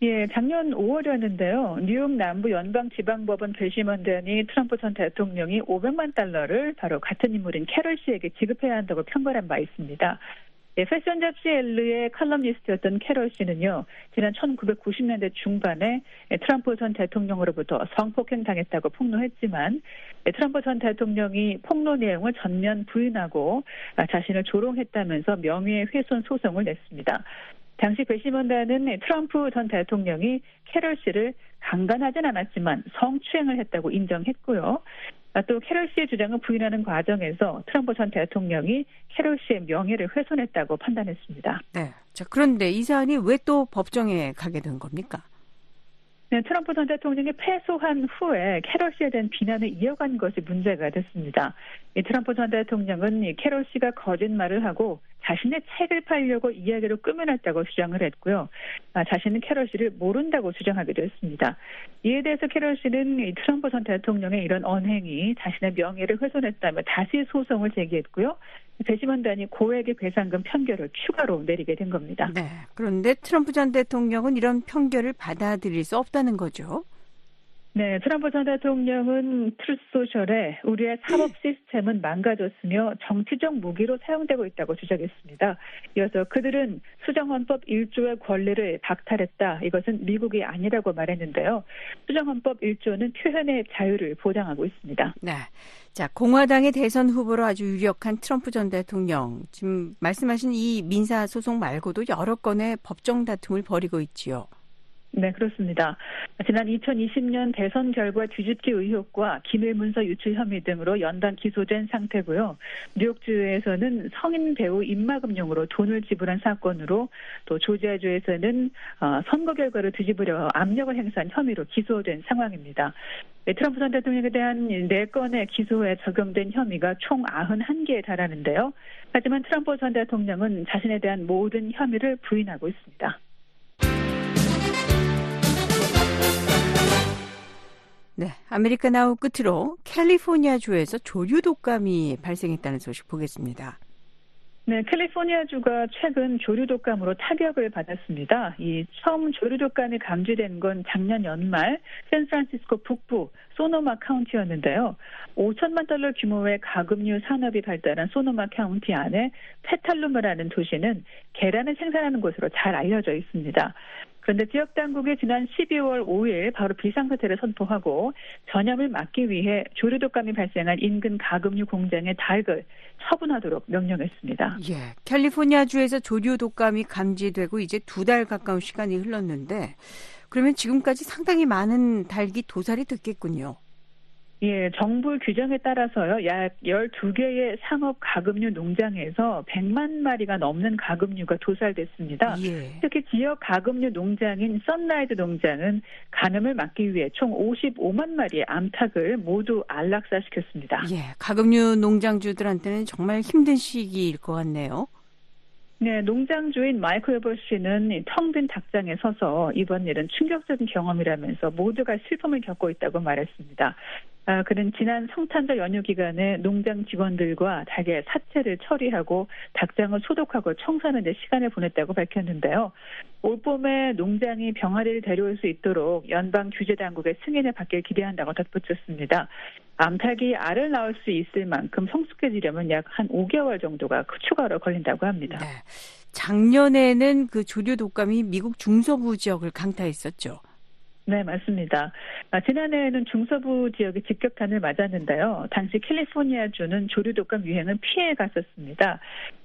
예, 작년 5월이었는데요. 뉴욕 남부 연방 지방법원 배심원단이 트럼프 전 대통령이 500만 달러를 바로 같은 인물인 캐럴 씨에게 지급해야 한다고 평결한 바 있습니다. 예, 패션 잡지 엘르의 칼럼니스트였던 캐럴 씨는요, 지난 1990년대 중반에 트럼프 전 대통령으로부터 성폭행 당했다고 폭로했지만, 트럼프 전 대통령이 폭로 내용을 전면 부인하고 아, 자신을 조롱했다면서 명예훼손 소송을 냈습니다. 당시 배심원단은 트럼프 전 대통령이 캐럴 씨를 강간하진 않았지만 성추행을 했다고 인정했고요. 아, 또 캐럴 씨의 주장을 부인하는 과정에서 트럼프 전 대통령이 캐럴 씨의 명예를 훼손했다고 판단했습니다. 네. 자, 그런데 이 사안이 왜 또 법정에 가게 된 겁니까? 네, 트럼프 전 대통령이 패소한 후에 캐럴 씨에 대한 비난을 이어간 것이 문제가 됐습니다. 이 트럼프 전 대통령은 이 캐럴 씨가 거짓말을 하고 자신의 책을 팔려고 이야기로 꾸며냈다고 주장을 했고요. 아, 자신은 캐럴 씨를 모른다고 주장하기도 했습니다. 이에 대해서 캐럴 씨는 이 트럼프 전 대통령의 이런 언행이 자신의 명예를 훼손했다며 다시 소송을 제기했고요. 배심원단이 고액의 배상금 평결을 추가로 내리게 된 겁니다. 네. 그런데 트럼프 전 대통령은 이런 평결을 받아들일 수 없다는 거죠. 네, 트럼프 전 대통령은 트루스 소셜에 우리의 사법 시스템은 망가졌으며 정치적 무기로 사용되고 있다고 주장했습니다. 이어서 그들은 수정헌법 1조의 권리를 박탈했다. 이것은 미국이 아니라고 말했는데요. 수정헌법 1조는 표현의 자유를 보장하고 있습니다. 네. 자, 공화당의 대선 후보로 아주 유력한 트럼프 전 대통령. 지금 말씀하신 이 민사 소송 말고도 여러 건의 법정 다툼을 벌이고 있지요. 네, 그렇습니다. 지난 2020년 대선 결과 뒤집기 의혹과 기밀 문서 유출 혐의 등으로 연단 기소된 상태고요. 뉴욕주에서는 성인 배우 입막음용으로 돈을 지불한 사건으로 또 조지아주에서는 어, 선거 결과를 뒤집으려 압력을 행사한 혐의로 기소된 상황입니다. 네, 트럼프 전 대통령에 대한 4건의 기소에 적용된 혐의가 총 91개에 달하는데요. 하지만 트럼프 전 대통령은 자신에 대한 모든 혐의를 부인하고 있습니다. 네, America Now 끝으로 캘리포니아주에서 조류 독감이 발생했다는 소식 보겠습니다. 네, 캘리포니아주가 최근 조류 독감으로 타격을 받았습니다. 이 처음 조류 독감이 감지된 건 작년 연말 샌프란시스코 북부 소노마 카운티였는데요. 5천만 달러 규모의 가금류 산업이 발달한 소노마 카운티 안에 페탈루마라는 도시는 계란을 생산하는 곳으로 잘 알려져 있습니다. 그런데 지역 당국이 지난 12월 5일 바로 비상사태를 선포하고 전염을 막기 위해 조류독감이 발생한 인근 가금류 공장의 닭을 처분하도록 명령했습니다. 예, 캘리포니아주에서 조류 독감이 감지되고 이제 두 달 가까운 시간이 흘렀는데 그러면 지금까지 상당히 많은 닭이 도살이 됐겠군요. 예, 정부 규정에 따라서요, 약 12개의 상업 가금류 농장에서 100만 마리가 넘는 가금류가 도살됐습니다. 예. 특히 지역 가금류 농장인 썬라이드 농장은 간음을 막기 위해 총 55만 마리의 암탉을 모두 안락사시켰습니다. 예, 가금류 농장주들한테는 정말 힘든 시기일 것 같네요. 네, 농장주인 마이클 여버 씨는 텅 빈 닭장에 서서 이번 일은 충격적인 경험이라면서 모두가 슬픔을 겪고 있다고 말했습니다. 아, 그는 지난 성탄절 연휴 기간에 농장 직원들과 닭의 사체를 처리하고 닭장을 소독하고 청소하는 데 시간을 보냈다고 밝혔는데요. 올 봄에 농장이 병아리를 데려올 수 있도록 연방 규제 당국의 승인을 받길 기대한다고 덧붙였습니다. 암탉이 알을 낳을 수 있을 만큼 성숙해지려면 약 한 5개월 정도가 추가로 걸린다고 합니다. 네. 작년에는 그 조류 독감이 미국 중서부 지역을 강타했었죠. 네, 맞습니다. 아, 지난해에는 중서부 지역이 직격탄을 맞았는데요. 당시 캘리포니아주는 조류독감 유행을 피해 갔었습니다.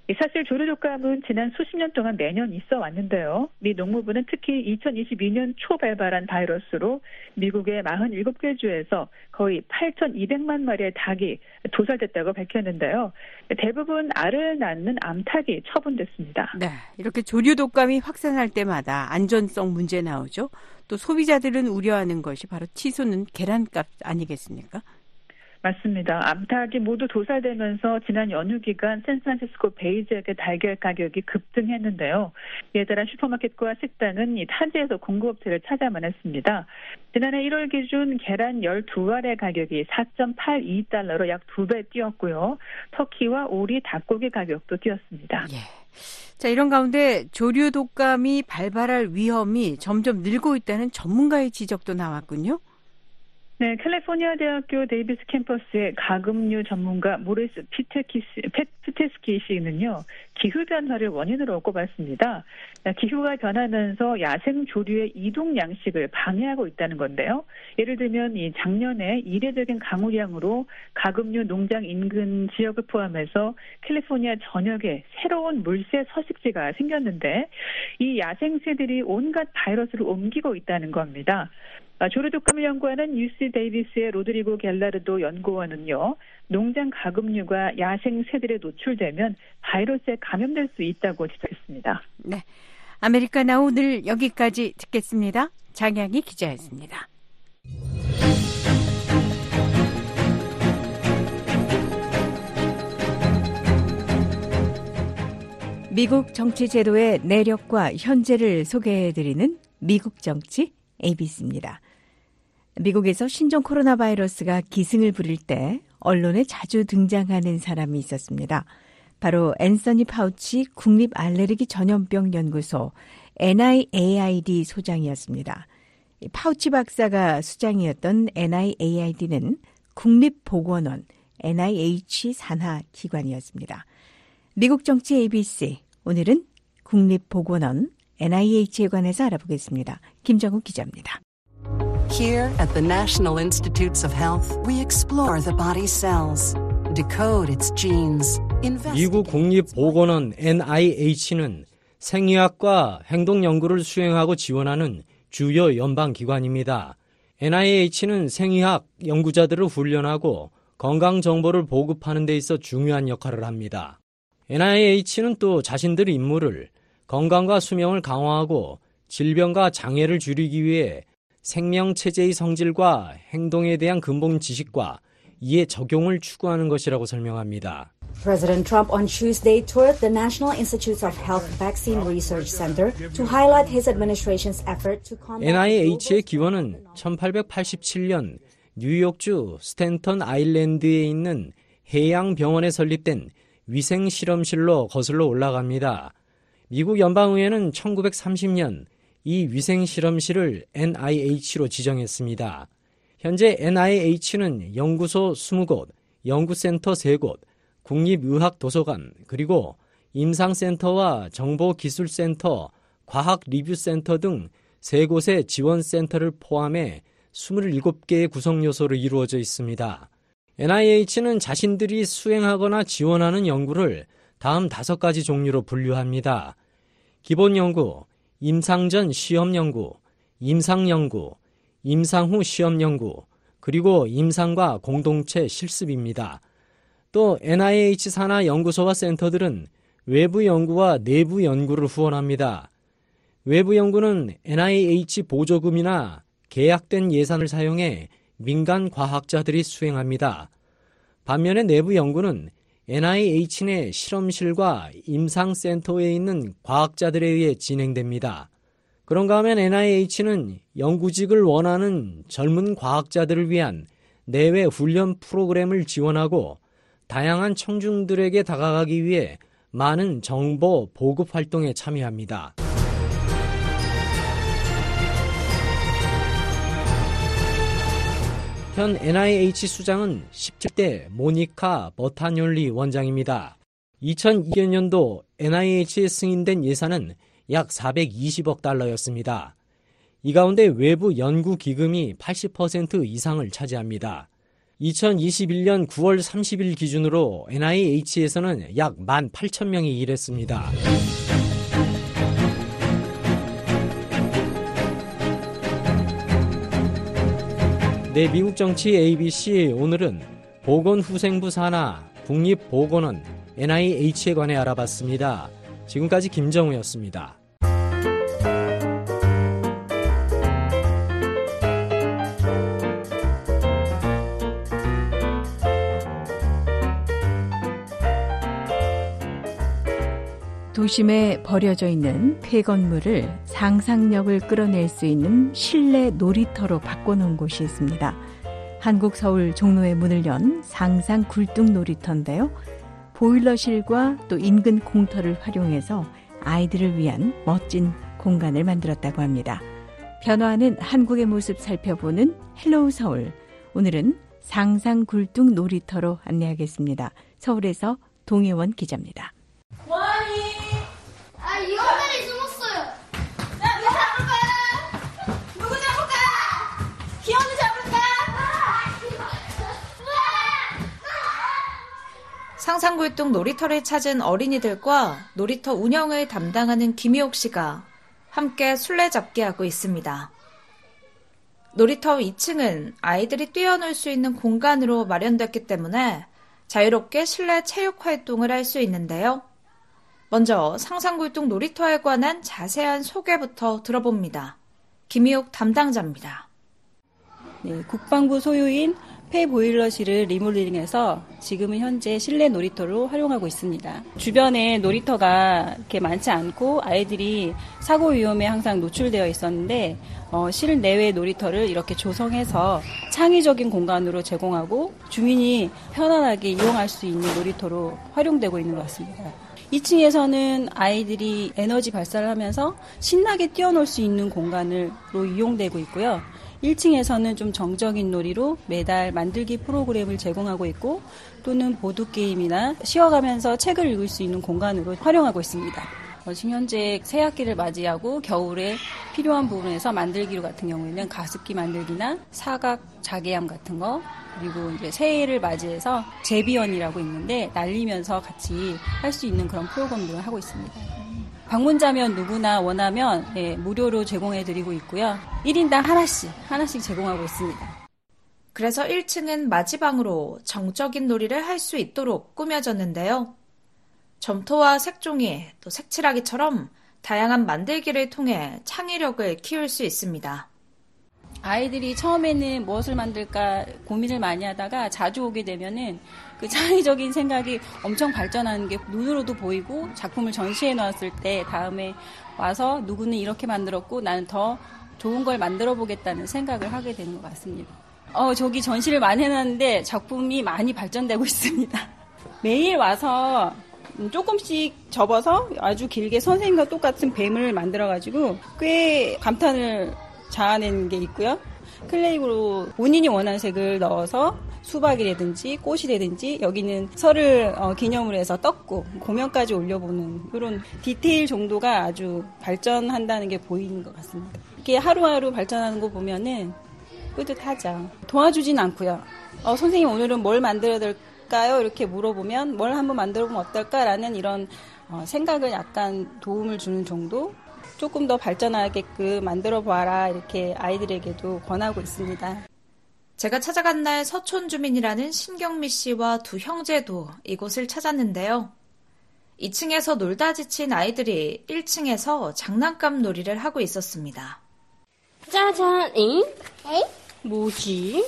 이 사실 조류독감은 지난 수십 년 동안 매년 있어 왔는데요. 미 농무부는 특히 2022년 초 발발한 바이러스로 미국의 47개 주에서 거의 8,200만 마리의 닭이 도살됐다고 밝혔는데요. 대부분 알을 낳는 암탉이 처분됐습니다. 네, 이렇게 조류 독감이 확산할 때마다 안전성 문제 나오죠. 또 소비자들은 우려하는 것이 바로 치솟는 계란값 아니겠습니까? 맞습니다. 암탉이 모두 도살되면서 지난 연휴 기간 샌프란시스코 베이 지역의 달걀 가격이 급등했는데요. 이에 따라 슈퍼마켓과 식당은 이 타지에서 공급업체를 찾아만 했습니다. 지난해 1월 기준 계란 12알의 가격이 4.82달러로 약 2배 뛰었고요. 터키와 오리, 닭고기 가격도 뛰었습니다. 예. 자, 이런 가운데 조류 독감이 발발할 위험이 점점 늘고 있다는 전문가의 지적도 나왔군요. 네, 캘리포니아 대학교 데이비스 캠퍼스의 가금류 전문가 모리스 피테키스, 피테스키 씨는요, 기후 변화를 원인으로 꼽았습니다. 기후가 변하면서 야생 조류의 이동 양식을 방해하고 있다는 건데요. 예를 들면 이 작년에 이례적인 강우량으로 가금류 농장 인근 지역을 포함해서 캘리포니아 전역에 새로운 물새 서식지가 생겼는데 이 야생 새들이 온갖 바이러스를 옮기고 있다는 겁니다. 아, 조류독감을 연구하는 UC 데이비스의 로드리고 갤라르도 연구원은요, 농장 가금류가 야생 새들에 노출되면 바이러스에 감염될 수 있다고 지적했습니다. 네. 아메리카나 오늘 여기까지 듣겠습니다. 장양희 기자였습니다. 미국 정치 제도의 내력과 현재를 소개해드리는 미국 정치 ABC입니다. 미국에서 신종 코로나 바이러스가 기승을 부릴 때 언론에 자주 등장하는 사람이 있었습니다. 바로 앤서니 파우치 국립 알레르기 전염병 연구소 NIAID 소장이었습니다. 파우치 박사가 수장이었던 NIAID는 국립보건원 NIH 산하 기관이었습니다. 미국 정치 ABC 오늘은 국립보건원 NIH에 관해서 알아보겠습니다. 김정욱 기자입니다. Here at the National Institutes of Health, we explore the body's cells, decode its genes, 미국 국립보건원 NIH는 생의학과 행동 연구를 수행하고 지원하는 주요 연방 기관입니다. NIH는 생의학 연구자들을 훈련하고 건강 정보를 보급하는 데 있어 중요한 역할을 합니다. NIH는 또 자신들의 임무를 건강과 수명을 강화하고 질병과 장애를 줄이기 위해 생명체제의 성질과 행동에 대한 근본 지식과 이에 적용을 추구하는 것이라고 설명합니다. President Trump on Tuesday toured the National Institutes of Health Vaccine Research Center to highlight his administration's effort to combat NIH의 기원은 1887년 뉴욕주 스탠턴 아일랜드에 있는 해양 병원에 설립된 위생 실험실로 거슬러 올라갑니다. 미국 연방의회는 1930년 이 위생 실험실을 NIH로 지정했습니다. 현재 NIH는 연구소 20곳, 연구센터 3곳, 국립의학도서관, 그리고 임상센터와 정보기술센터, 과학리뷰센터 등 3곳의 지원센터를 포함해 27개의 구성 요소로 이루어져 있습니다. NIH는 자신들이 수행하거나 지원하는 연구를 다음 다섯 가지 종류로 분류합니다. 기본 연구, 임상 전 시험 연구, 임상 연구, 임상 후 시험 연구, 그리고 임상과 공동체 실습입니다. 또 NIH 산하 연구소와 센터들은 외부 연구와 내부 연구를 후원합니다. 외부 연구는 NIH 보조금이나 계약된 예산을 사용해 민간 과학자들이 수행합니다. 반면에 내부 연구는 NIH 내 실험실과 임상센터에 있는 과학자들에 의해 진행됩니다. 그런가 하면 NIH는 연구직을 원하는 젊은 과학자들을 위한 내외 훈련 프로그램을 지원하고 다양한 청중들에게 다가가기 위해 많은 정보 보급 활동에 참여합니다. 현 NIH 수장은 17대 모니카 버타뇰리 원장입니다. 2002년도 NIH에 승인된 예산은 약 420억 달러였습니다. 이 가운데 외부 연구 기금이 80% 이상을 차지합니다. 2021년 9월 30일 기준으로 NIH에서는 약 18,000명이 일했습니다. 네, 미국 정치 ABC 오늘은 보건후생부 산하 국립보건원 NIH에 관해 알아봤습니다. 지금까지 김정우였습니다. 도심에 버려져 있는 폐건물을 상상력을 끌어낼 수 있는 실내 놀이터로 바꿔놓은 곳이 있습니다. 한국 서울 종로에 문을 연 상상 굴뚝 놀이터인데요. 보일러실과 또 인근 공터를 활용해서 아이들을 위한 멋진 공간을 만들었다고 합니다. 변화하는 한국의 모습 살펴보는 Hello 서울. 오늘은 상상 굴뚝 놀이터로 안내하겠습니다. 서울에서 동혜원 기자입니다. 원이 아 이것들이 숨었어요. 자 누구 잡을까? 누구 잡을까? 기현이 잡을까? 상상굴뚝 놀이터를 찾은 어린이들과 놀이터 운영을 담당하는 김희옥 씨가 함께 술래잡기 하고 있습니다. 놀이터 2층은 아이들이 뛰어놀 수 있는 공간으로 마련됐기 때문에 자유롭게 실내 체육 활동을 할 수 있는데요. 먼저 상상굴뚝 놀이터에 관한 자세한 소개부터 들어봅니다. 김희옥 담당자입니다. 네, 국방부 소유인 폐보일러실을 리모델링해서 지금은 현재 실내 놀이터로 활용하고 있습니다. 주변에 놀이터가 이렇게 많지 않고 아이들이 사고 위험에 항상 노출되어 있었는데 어, 실내외 놀이터를 이렇게 조성해서 창의적인 공간으로 제공하고 주민이 편안하게 이용할 수 있는 놀이터로 활용되고 있는 것 같습니다. 2층에서는 아이들이 에너지 발사를 하면서 신나게 뛰어놀 수 있는 공간으로 이용되고 있고요. 1층에서는 좀 정적인 놀이로 매달 만들기 프로그램을 제공하고 있고 또는 보드게임이나 쉬어가면서 책을 읽을 수 있는 공간으로 활용하고 있습니다. 어, 지금 현재 새학기를 맞이하고 겨울에 필요한 부분에서 만들기로 같은 경우에는 가습기 만들기나 사각 자개함 같은 거 그리고 이제 새해를 맞이해서 제비연이라고 있는데 날리면서 같이 할 수 있는 그런 프로그램들을 하고 있습니다. 방문자면 누구나 원하면 예, 무료로 제공해 드리고 있고요. 1인당 하나씩 하나씩 제공하고 있습니다. 그래서 1층은 마지방으로 정적인 놀이를 할 수 있도록 꾸며졌는데요. 점토와 색종이, 또 색칠하기처럼 다양한 만들기를 통해 창의력을 키울 수 있습니다. 아이들이 처음에는 무엇을 만들까 고민을 많이 하다가 자주 오게 되면은 그 창의적인 생각이 엄청 발전하는 게 눈으로도 보이고 작품을 전시해 놨을 때 다음에 와서 누구는 이렇게 만들었고 나는 더 좋은 걸 만들어 보겠다는 생각을 하게 되는 것 같습니다. 어, 저기 전시를 많이 해놨는데 작품이 많이 발전되고 있습니다. 매일 와서 조금씩 접어서 아주 길게 선생님과 똑같은 뱀을 만들어가지고 꽤 감탄을 자아낸 게 있고요. clay로 본인이 원하는 색을 넣어서 수박이라든지 꽃이라든지 여기는 설을 어, 기념으로 해서 떡국 고명까지 올려보는 이런 디테일 정도가 아주 발전한다는 게 보이는 것 같습니다. 이렇게 하루하루 발전하는 거 보면은 뿌듯하죠. 도와주진 않고요. 어, 선생님 오늘은 뭘 만들어야 될까요? 이렇게 물어보면 뭘 한번 만들어보면 어떨까라는 이런 어, 생각을 약간 도움을 주는 정도 조금 더 발전하게끔 만들어 봐라 이렇게 아이들에게도 권하고 있습니다. 제가 찾아간 날 서촌 주민이라는 신경미 씨와 두 형제도 이곳을 찾았는데요. 2층에서 놀다 지친 아이들이 1층에서 장난감 놀이를 하고 있었습니다. 짜잔, 잉? 에이? 뭐지?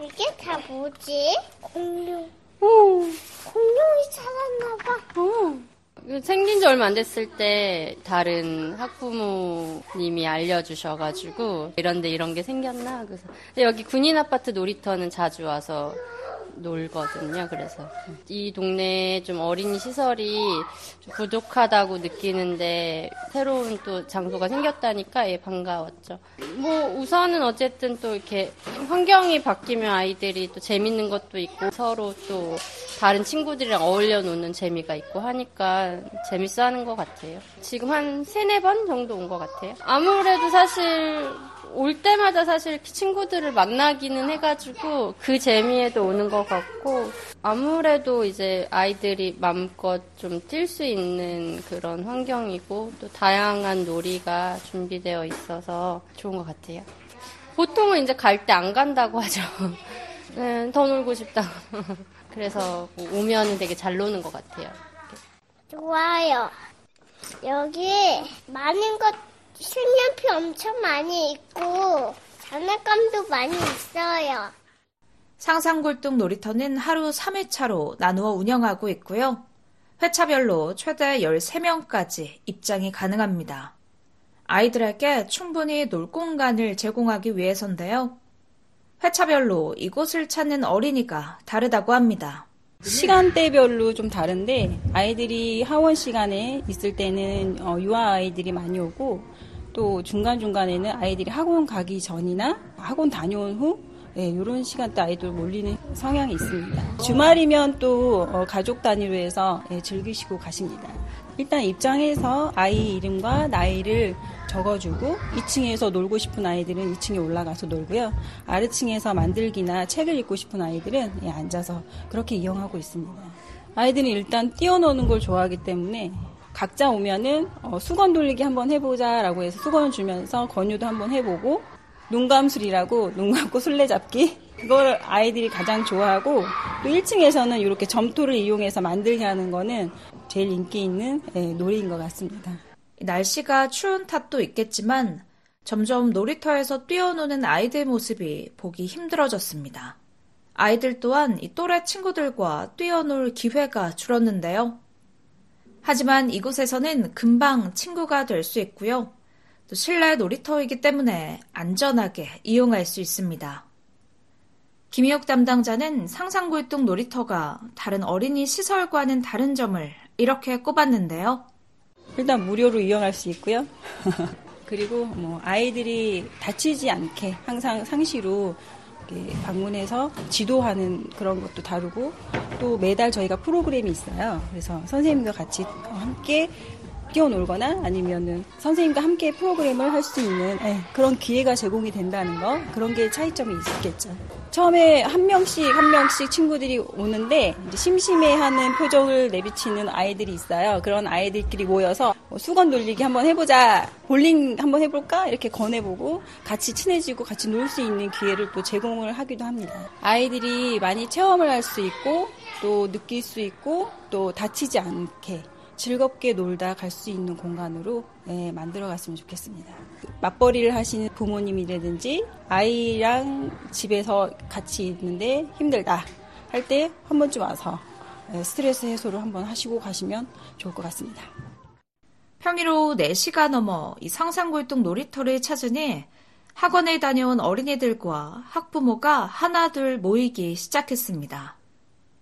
이게 다 뭐지? 공룡. 어, 공룡이 찾았나봐. 어. 생긴 지 얼마 안 됐을 때 다른 학부모님이 알려주셔가지고 이런데 이런 게 생겼나? 그래서 여기 군인 아파트 놀이터는 자주 와서 놀거든요. 그래서 이 동네에 좀 어린이 시설이 좀 부족하다고 느끼는데 새로운 또 장소가 생겼다니까 예 반가웠죠. 뭐 우선은 어쨌든 또 이렇게 환경이 바뀌면 아이들이 또 재밌는 것도 있고 서로 또 다른 친구들이랑 어울려 노는 재미가 있고 하니까 재밌어 하는 것 같아요. 지금 한 세네 번 정도 온 것 같아요. 아무래도 사실 올 때마다 사실 친구들을 만나기는 해가지고 그 재미에도 오는 것 같고 아무래도 이제 아이들이 마음껏 좀 뛸 수 있는 그런 환경이고 또 다양한 놀이가 준비되어 있어서 좋은 것 같아요. 보통은 이제 갈 때 안 간다고 하죠. 네, 더 놀고 싶다고. 그래서 오면 되게 잘 노는 것 같아요. 좋아요. 여기 많은 것 색연필 엄청 많이 있고 장난감도 많이 있어요. 상상골동 놀이터는 하루 3회차로 나누어 운영하고 있고요. 회차별로 최대 13명까지 입장이 가능합니다. 아이들에게 충분히 놀 공간을 제공하기 위해서인데요. 회차별로 이곳을 찾는 어린이가 다르다고 합니다. 시간대별로 좀 다른데 아이들이 하원 시간에 있을 때는 어, 유아 아이들이 많이 오고 또 중간중간에는 아이들이 학원 가기 전이나 학원 다녀온 후 네, 이런 시간대 아이들 몰리는 성향이 있습니다. 주말이면 또 어, 가족 단위로 해서 예, 즐기시고 가십니다. 일단 입장해서 아이 이름과 나이를 적어주고 2층에서 놀고 싶은 아이들은 2층에 올라가서 놀고요. 아래층에서 만들기나 책을 읽고 싶은 아이들은 예, 앉아서 그렇게 이용하고 있습니다. 아이들은 일단 뛰어노는 걸 좋아하기 때문에 각자 오면은 어, 수건 돌리기 한번 해보자라고 해서 수건을 주면서 권유도 한번 해보고 눈감술이라고 눈 감고 술래 잡기 그걸 아이들이 가장 좋아하고 또 1층에서는 이렇게 점토를 이용해서 만들게 하는 거는 제일 인기 있는 예, 놀이인 것 같습니다. 날씨가 추운 탓도 있겠지만 점점 놀이터에서 뛰어노는 아이들 모습이 보기 힘들어졌습니다. 아이들 또한 이 또래 친구들과 뛰어놀 기회가 줄었는데요. 하지만 이곳에서는 금방 친구가 될 수 있고요. 또 실내 놀이터이기 때문에 안전하게 이용할 수 있습니다. 김희옥 담당자는 상상골동 놀이터가 다른 어린이 시설과는 다른 점을 이렇게 꼽았는데요. 일단 무료로 이용할 수 있고요. 그리고 뭐 아이들이 다치지 않게 항상 상시로 방문해서 지도하는 그런 것도 다루고 또 매달 저희가 프로그램이 있어요. 그래서 선생님과 같이 함께 뛰어놀거나 아니면은 선생님과 함께 프로그램을 할 수 있는 네, 그런 기회가 제공이 된다는 거 그런 게 차이점이 있겠죠. 처음에 한 명씩 한 명씩 친구들이 오는데 심심해하는 표정을 내비치는 아이들이 있어요. 그런 아이들끼리 모여서 뭐 수건 돌리기 한번 해보자, 볼링 한번 해볼까 이렇게 권해보고 같이 친해지고 같이 놀 수 있는 기회를 또 제공을 하기도 합니다. 아이들이 많이 체험을 할 수 있고 또 느낄 수 있고 또 다치지 않게 즐겁게 놀다 갈 수 있는 공간으로 네, 만들어 갔으면 좋겠습니다. 맞벌이를 하시는 부모님이라든지 아이랑 집에서 같이 있는데 힘들다 할 때 한 번쯤 와서 네, 스트레스 해소를 한번 하시고 가시면 좋을 것 같습니다. 평일 오후 4시가 넘어 이 상상골동 놀이터를 찾으니 학원에 다녀온 어린이들과 학부모가 하나둘 모이기 시작했습니다.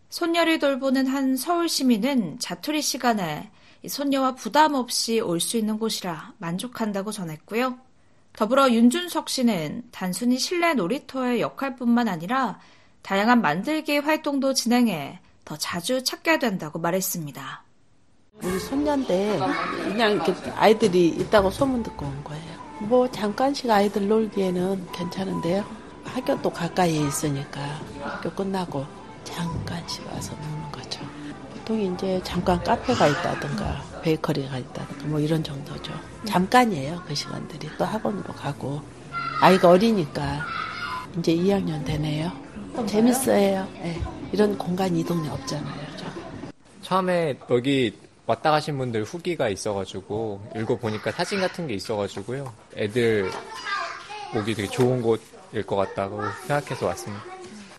손녀를 돌보는 한 서울 시민은 자투리 시간에 손녀와 부담 없이 올 수 있는 곳이라 만족한다고 전했고요. 더불어 윤준석 씨는 단순히 실내 놀이터의 역할뿐만 아니라 다양한 만들기 활동도 진행해 더 자주 찾게 된다고 말했습니다. 우리 손녀인데 그냥 아이들이 있다고 소문 듣고 온 거예요. 뭐 잠깐씩 아이들 놀기에는 괜찮은데요. 학교도 가까이에 있으니까 학교 끝나고 잠깐씩 와서 노는 거죠. 보통 이제 잠깐 카페가 있다든가 베이커리가 있다든가 뭐 이런 정도죠. 잠깐이에요 그 시간들이 또 학원으로 가고 아이가 어리니까 이제 2학년 되네요. 재밌어요. 네. 이런 공간이 이 동네 없잖아요. 저. 처음에 여기 왔다 가신 분들 후기가 있어가지고 읽어보니까 사진 같은 게 있어가지고요. 애들 오기 되게 좋은 곳일 것 같다고 생각해서 왔습니다.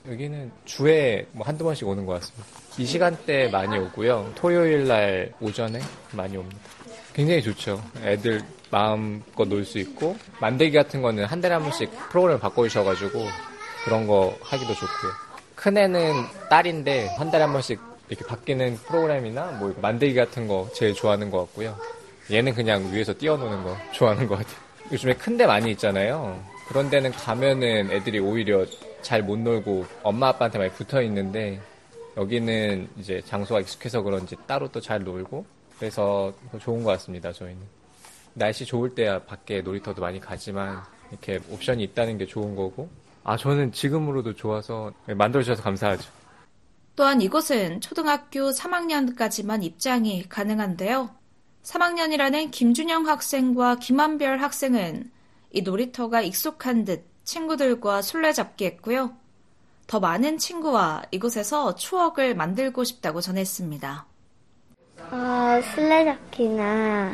여기는 주에 뭐 한두 번씩 오는 것 같습니다. 이 시간대 많이 오고요. 토요일 날 오전에 많이 옵니다. 굉장히 좋죠. 애들 마음껏 놀 수 있고 만들기 같은 거는 한 달에 한 번씩 프로그램 바꿔주셔가지고 그런 거 하기도 좋고요. 큰 애는 딸인데 한 달에 한 번씩 이렇게 바뀌는 프로그램이나 뭐 만들기 같은 거 제일 좋아하는 것 같고요. 얘는 그냥 위에서 뛰어노는 거 좋아하는 것 같아요. 요즘에 큰 데 많이 있잖아요. 그런 데는 가면은 애들이 오히려 잘 못 놀고 엄마 아빠한테 많이 붙어 있는데 여기는 이제 장소가 익숙해서 그런지 따로 또 잘 놀고 그래서 더 좋은 것 같습니다 저희는. 날씨 좋을 때야 밖에 놀이터도 많이 가지만 이렇게 옵션이 있다는 게 좋은 거고. 아 저는 지금으로도 좋아서 만들어 주셔서 감사하죠. 또한 이곳은 초등학교 3학년까지만 입장이 가능한데요. 3학년이라는 김준영 학생과 김한별 학생은 이 놀이터가 익숙한 듯 친구들과 술래잡기 했고요. 더 많은 친구와 이곳에서 추억을 만들고 싶다고 전했습니다. 어, 술래잡기나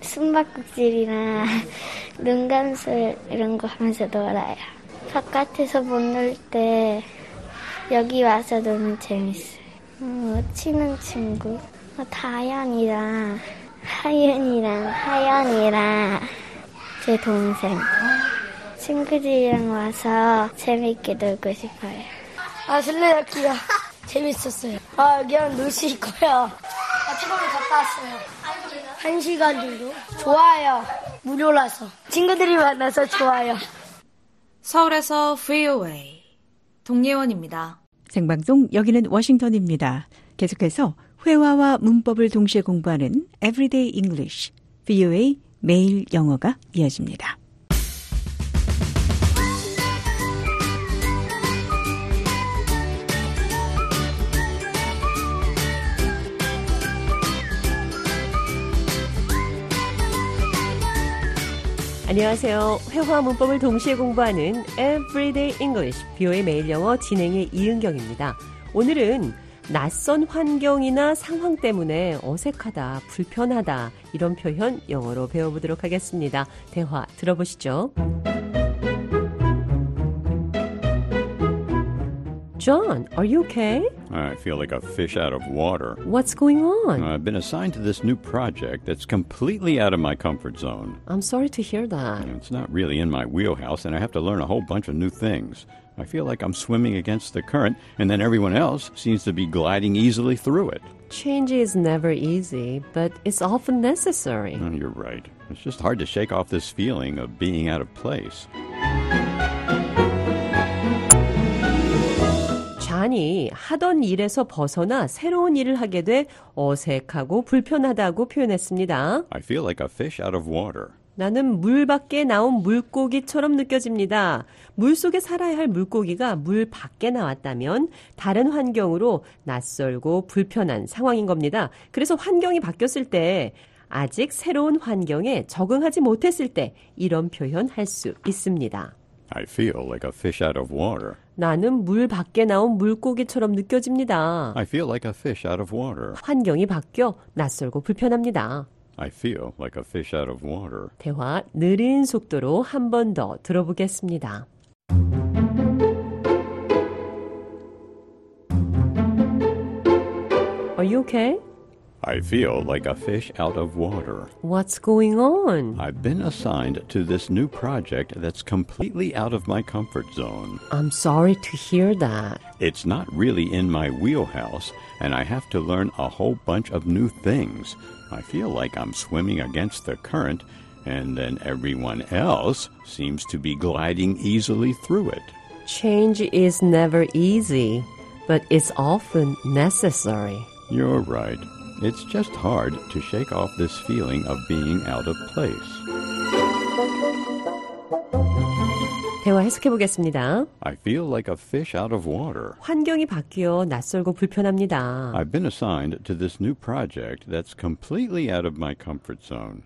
숨바꼭질이나 눈감술 이런 거 하면서 놀아요. 바깥에서 못 놀 때 여기 와서 놀면 재밌어요. 어, 친한 친구, 어, 다현이랑 하윤이랑 하연이랑 제 동생 친구들이랑 와서 재밌게 놀고 싶어요. 아 술래잡기가 재밌었어요. 아 여기랑 놀수 있고요. 아 태국을 갔다 왔어요. 한 시간 정도. 좋아요. 무료라서 친구들이 만나서 좋아요. 서울에서 VOA 동예원입니다. 생방송 여기는 워싱턴입니다. 계속해서 회화와 문법을 동시에 공부하는 Everyday English, VOA 매일 영어가 이어집니다. 안녕하세요. 회화 문법을 동시에 공부하는 Everyday English, 비오의 매일 영어 진행의 이은경입니다. 오늘은 낯선 환경이나 상황 때문에 어색하다, 불편하다, 이런 표현 영어로 배워보도록 하겠습니다. 대화 들어보시죠. John, are you okay? I feel like a fish out of water. What's going on? I've been assigned to this new project that's completely out of my comfort zone. I'm sorry to hear that. It's not really in my wheelhouse, and I have to learn a whole bunch of new things. I feel like I'm swimming against the current, and then everyone else seems to be gliding easily through it. Change is never easy, but it's often necessary. Oh, you're right. It's just hard to shake off this feeling of being out of place. 잔이 하던 일에서 벗어나 새로운 일을 하게 돼 어색하고 불편하다고 표현했습니다. I feel like a fish out of water. 나는 물 밖에 나온 물고기처럼 느껴집니다. 물 속에 살아야 할 물고기가 물 밖에 나왔다면 다른 환경으로 낯설고 불편한 상황인 겁니다. 그래서 환경이 바뀌었을 때 아직 새로운 환경에 적응하지 못했을 때 이런 표현 할 수 있습니다. I feel like a fish out of water. 나는 물 밖에 나온 물고기처럼 느껴집니다. I feel like a fish out of water. 환경이 바뀌어 낯설고 불편합니다. I feel like a fish out of water. 대화 느린 속도로 한 번 더 들어보겠습니다. Are you okay? I feel like a fish out of water. What's going on? I've been assigned to this new project that's completely out of my comfort zone. I'm sorry to hear that. It's not really in my wheelhouse, and I have to learn a whole bunch of new things. I feel like I'm swimming against the current, and then everyone else seems to be gliding easily through it. Change is never easy, but it's often necessary. You're right. It's just hard to shake off this feeling of being out of place. 대화 해석해 보겠습니다. I feel like a fish out of water. 환경이 바뀌어 낯설고 불편합니다. I've been assigned to this new project that's completely out of my comfort zone.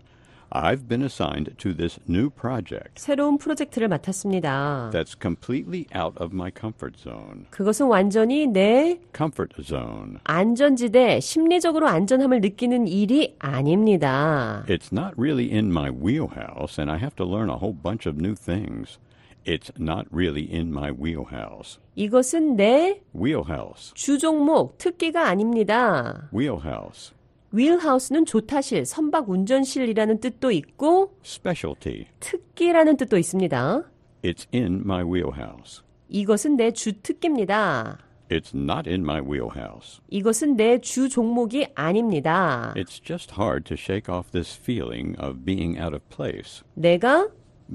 I've been assigned to this new project 새로운 프로젝트를 맡았습니다. that's completely out of my comfort zone. 그것은 완전히 내 Comfort zone. 안전지대, 심리적으로 안전함을 느끼는 일이 아닙니다. It's not really in my wheelhouse, and I have to learn a whole bunch of new things. It's not really in my wheelhouse. 이것은 내 Wheelhouse. 주종목, 특기가 아닙니다. Wheelhouse. 휠하우스는 조타실, 선박 운전실이라는 뜻도 있고 Specialty. 특기라는 뜻도 있습니다. It's in my wheelhouse. 이것은 내 주 특기입니다. It's not in my wheelhouse. 이것은 내 주 종목이 아닙니다. It's just hard to shake off this feeling of being out of place. 내가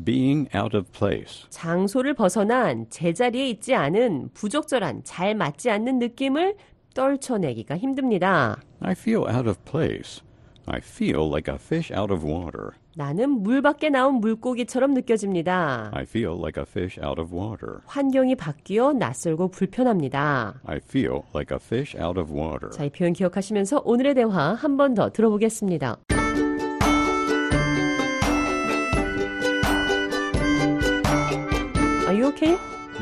Being out of place. 장소를 벗어난 제자리에 있지 않은 부적절한 잘 맞지 않는 느낌을 떨쳐내기가 힘듭니다. I feel out of place. I feel like a fish out of water. 나는 물 밖에 나온 물고기처럼 느껴집니다. I feel like a fish out of water. 환경이 바뀌어 낯설고 불편합니다. I feel like a fish out of water. 자, 이 표현 기억하시면서 오늘의 대화 한 번 더 들어보겠습니다. Are you okay?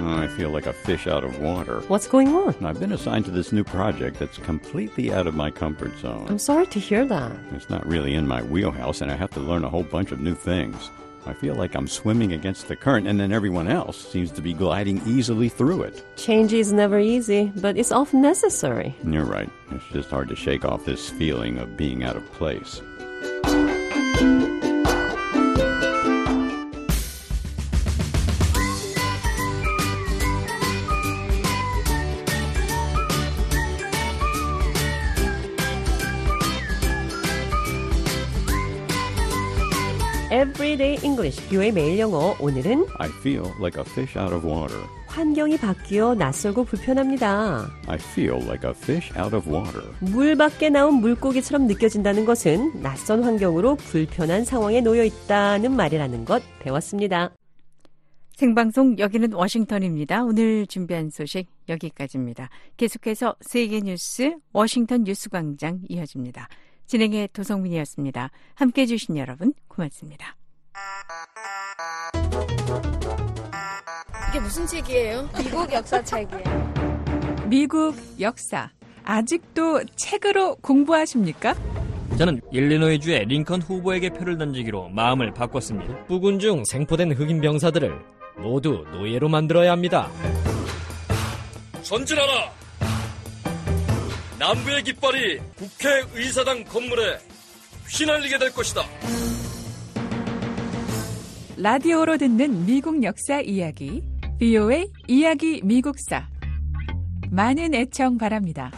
I feel like a fish out of water. What's going on? I've been assigned to this new project that's completely out of my comfort zone. I'm sorry to hear that. It's not really in my wheelhouse, and I have to learn a whole bunch of new things. I feel like I'm swimming against the current, and then everyone else seems to be gliding easily through it. Change is never easy, but it's often necessary. You're right. It's just hard to shake off this feeling of being out of place. Everyday English, 뷰의 매일 영어. 오늘은 I feel like a fish out of water. 환경이 바뀌어 낯설고 불편합니다. I feel like a fish out of water. 물 밖에 나온 물고기처럼 느껴진다는 것은 낯선 환경으로 불편한 상황에 놓여 있다는 말이라는 것 배웠습니다. 생방송 여기는 워싱턴입니다. 오늘 준비한 소식 여기까지입니다. 계속해서 세계 뉴스 워싱턴 뉴스 광장 이어집니다. 진행의 도성민이었습니다. 함께 해 주신 여러분 고맙습니다. 이게 무슨 책이에요? 미국 역사 책이에요. 미국 역사. 아직도 책으로 공부하십니까? 저는 일리노이주의 링컨 후보에게 표를 던지기로 마음을 바꿨습니다. 부군 중 생포된 흑인 병사들을 모두 노예로 만들어야 합니다. 전진하라! 남부의 깃발이 국회의사당 건물에 휘날리게 될 것이다. 라디오로 듣는 미국 역사 이야기, BO의 이야기 미국사. 많은 애청 바랍니다.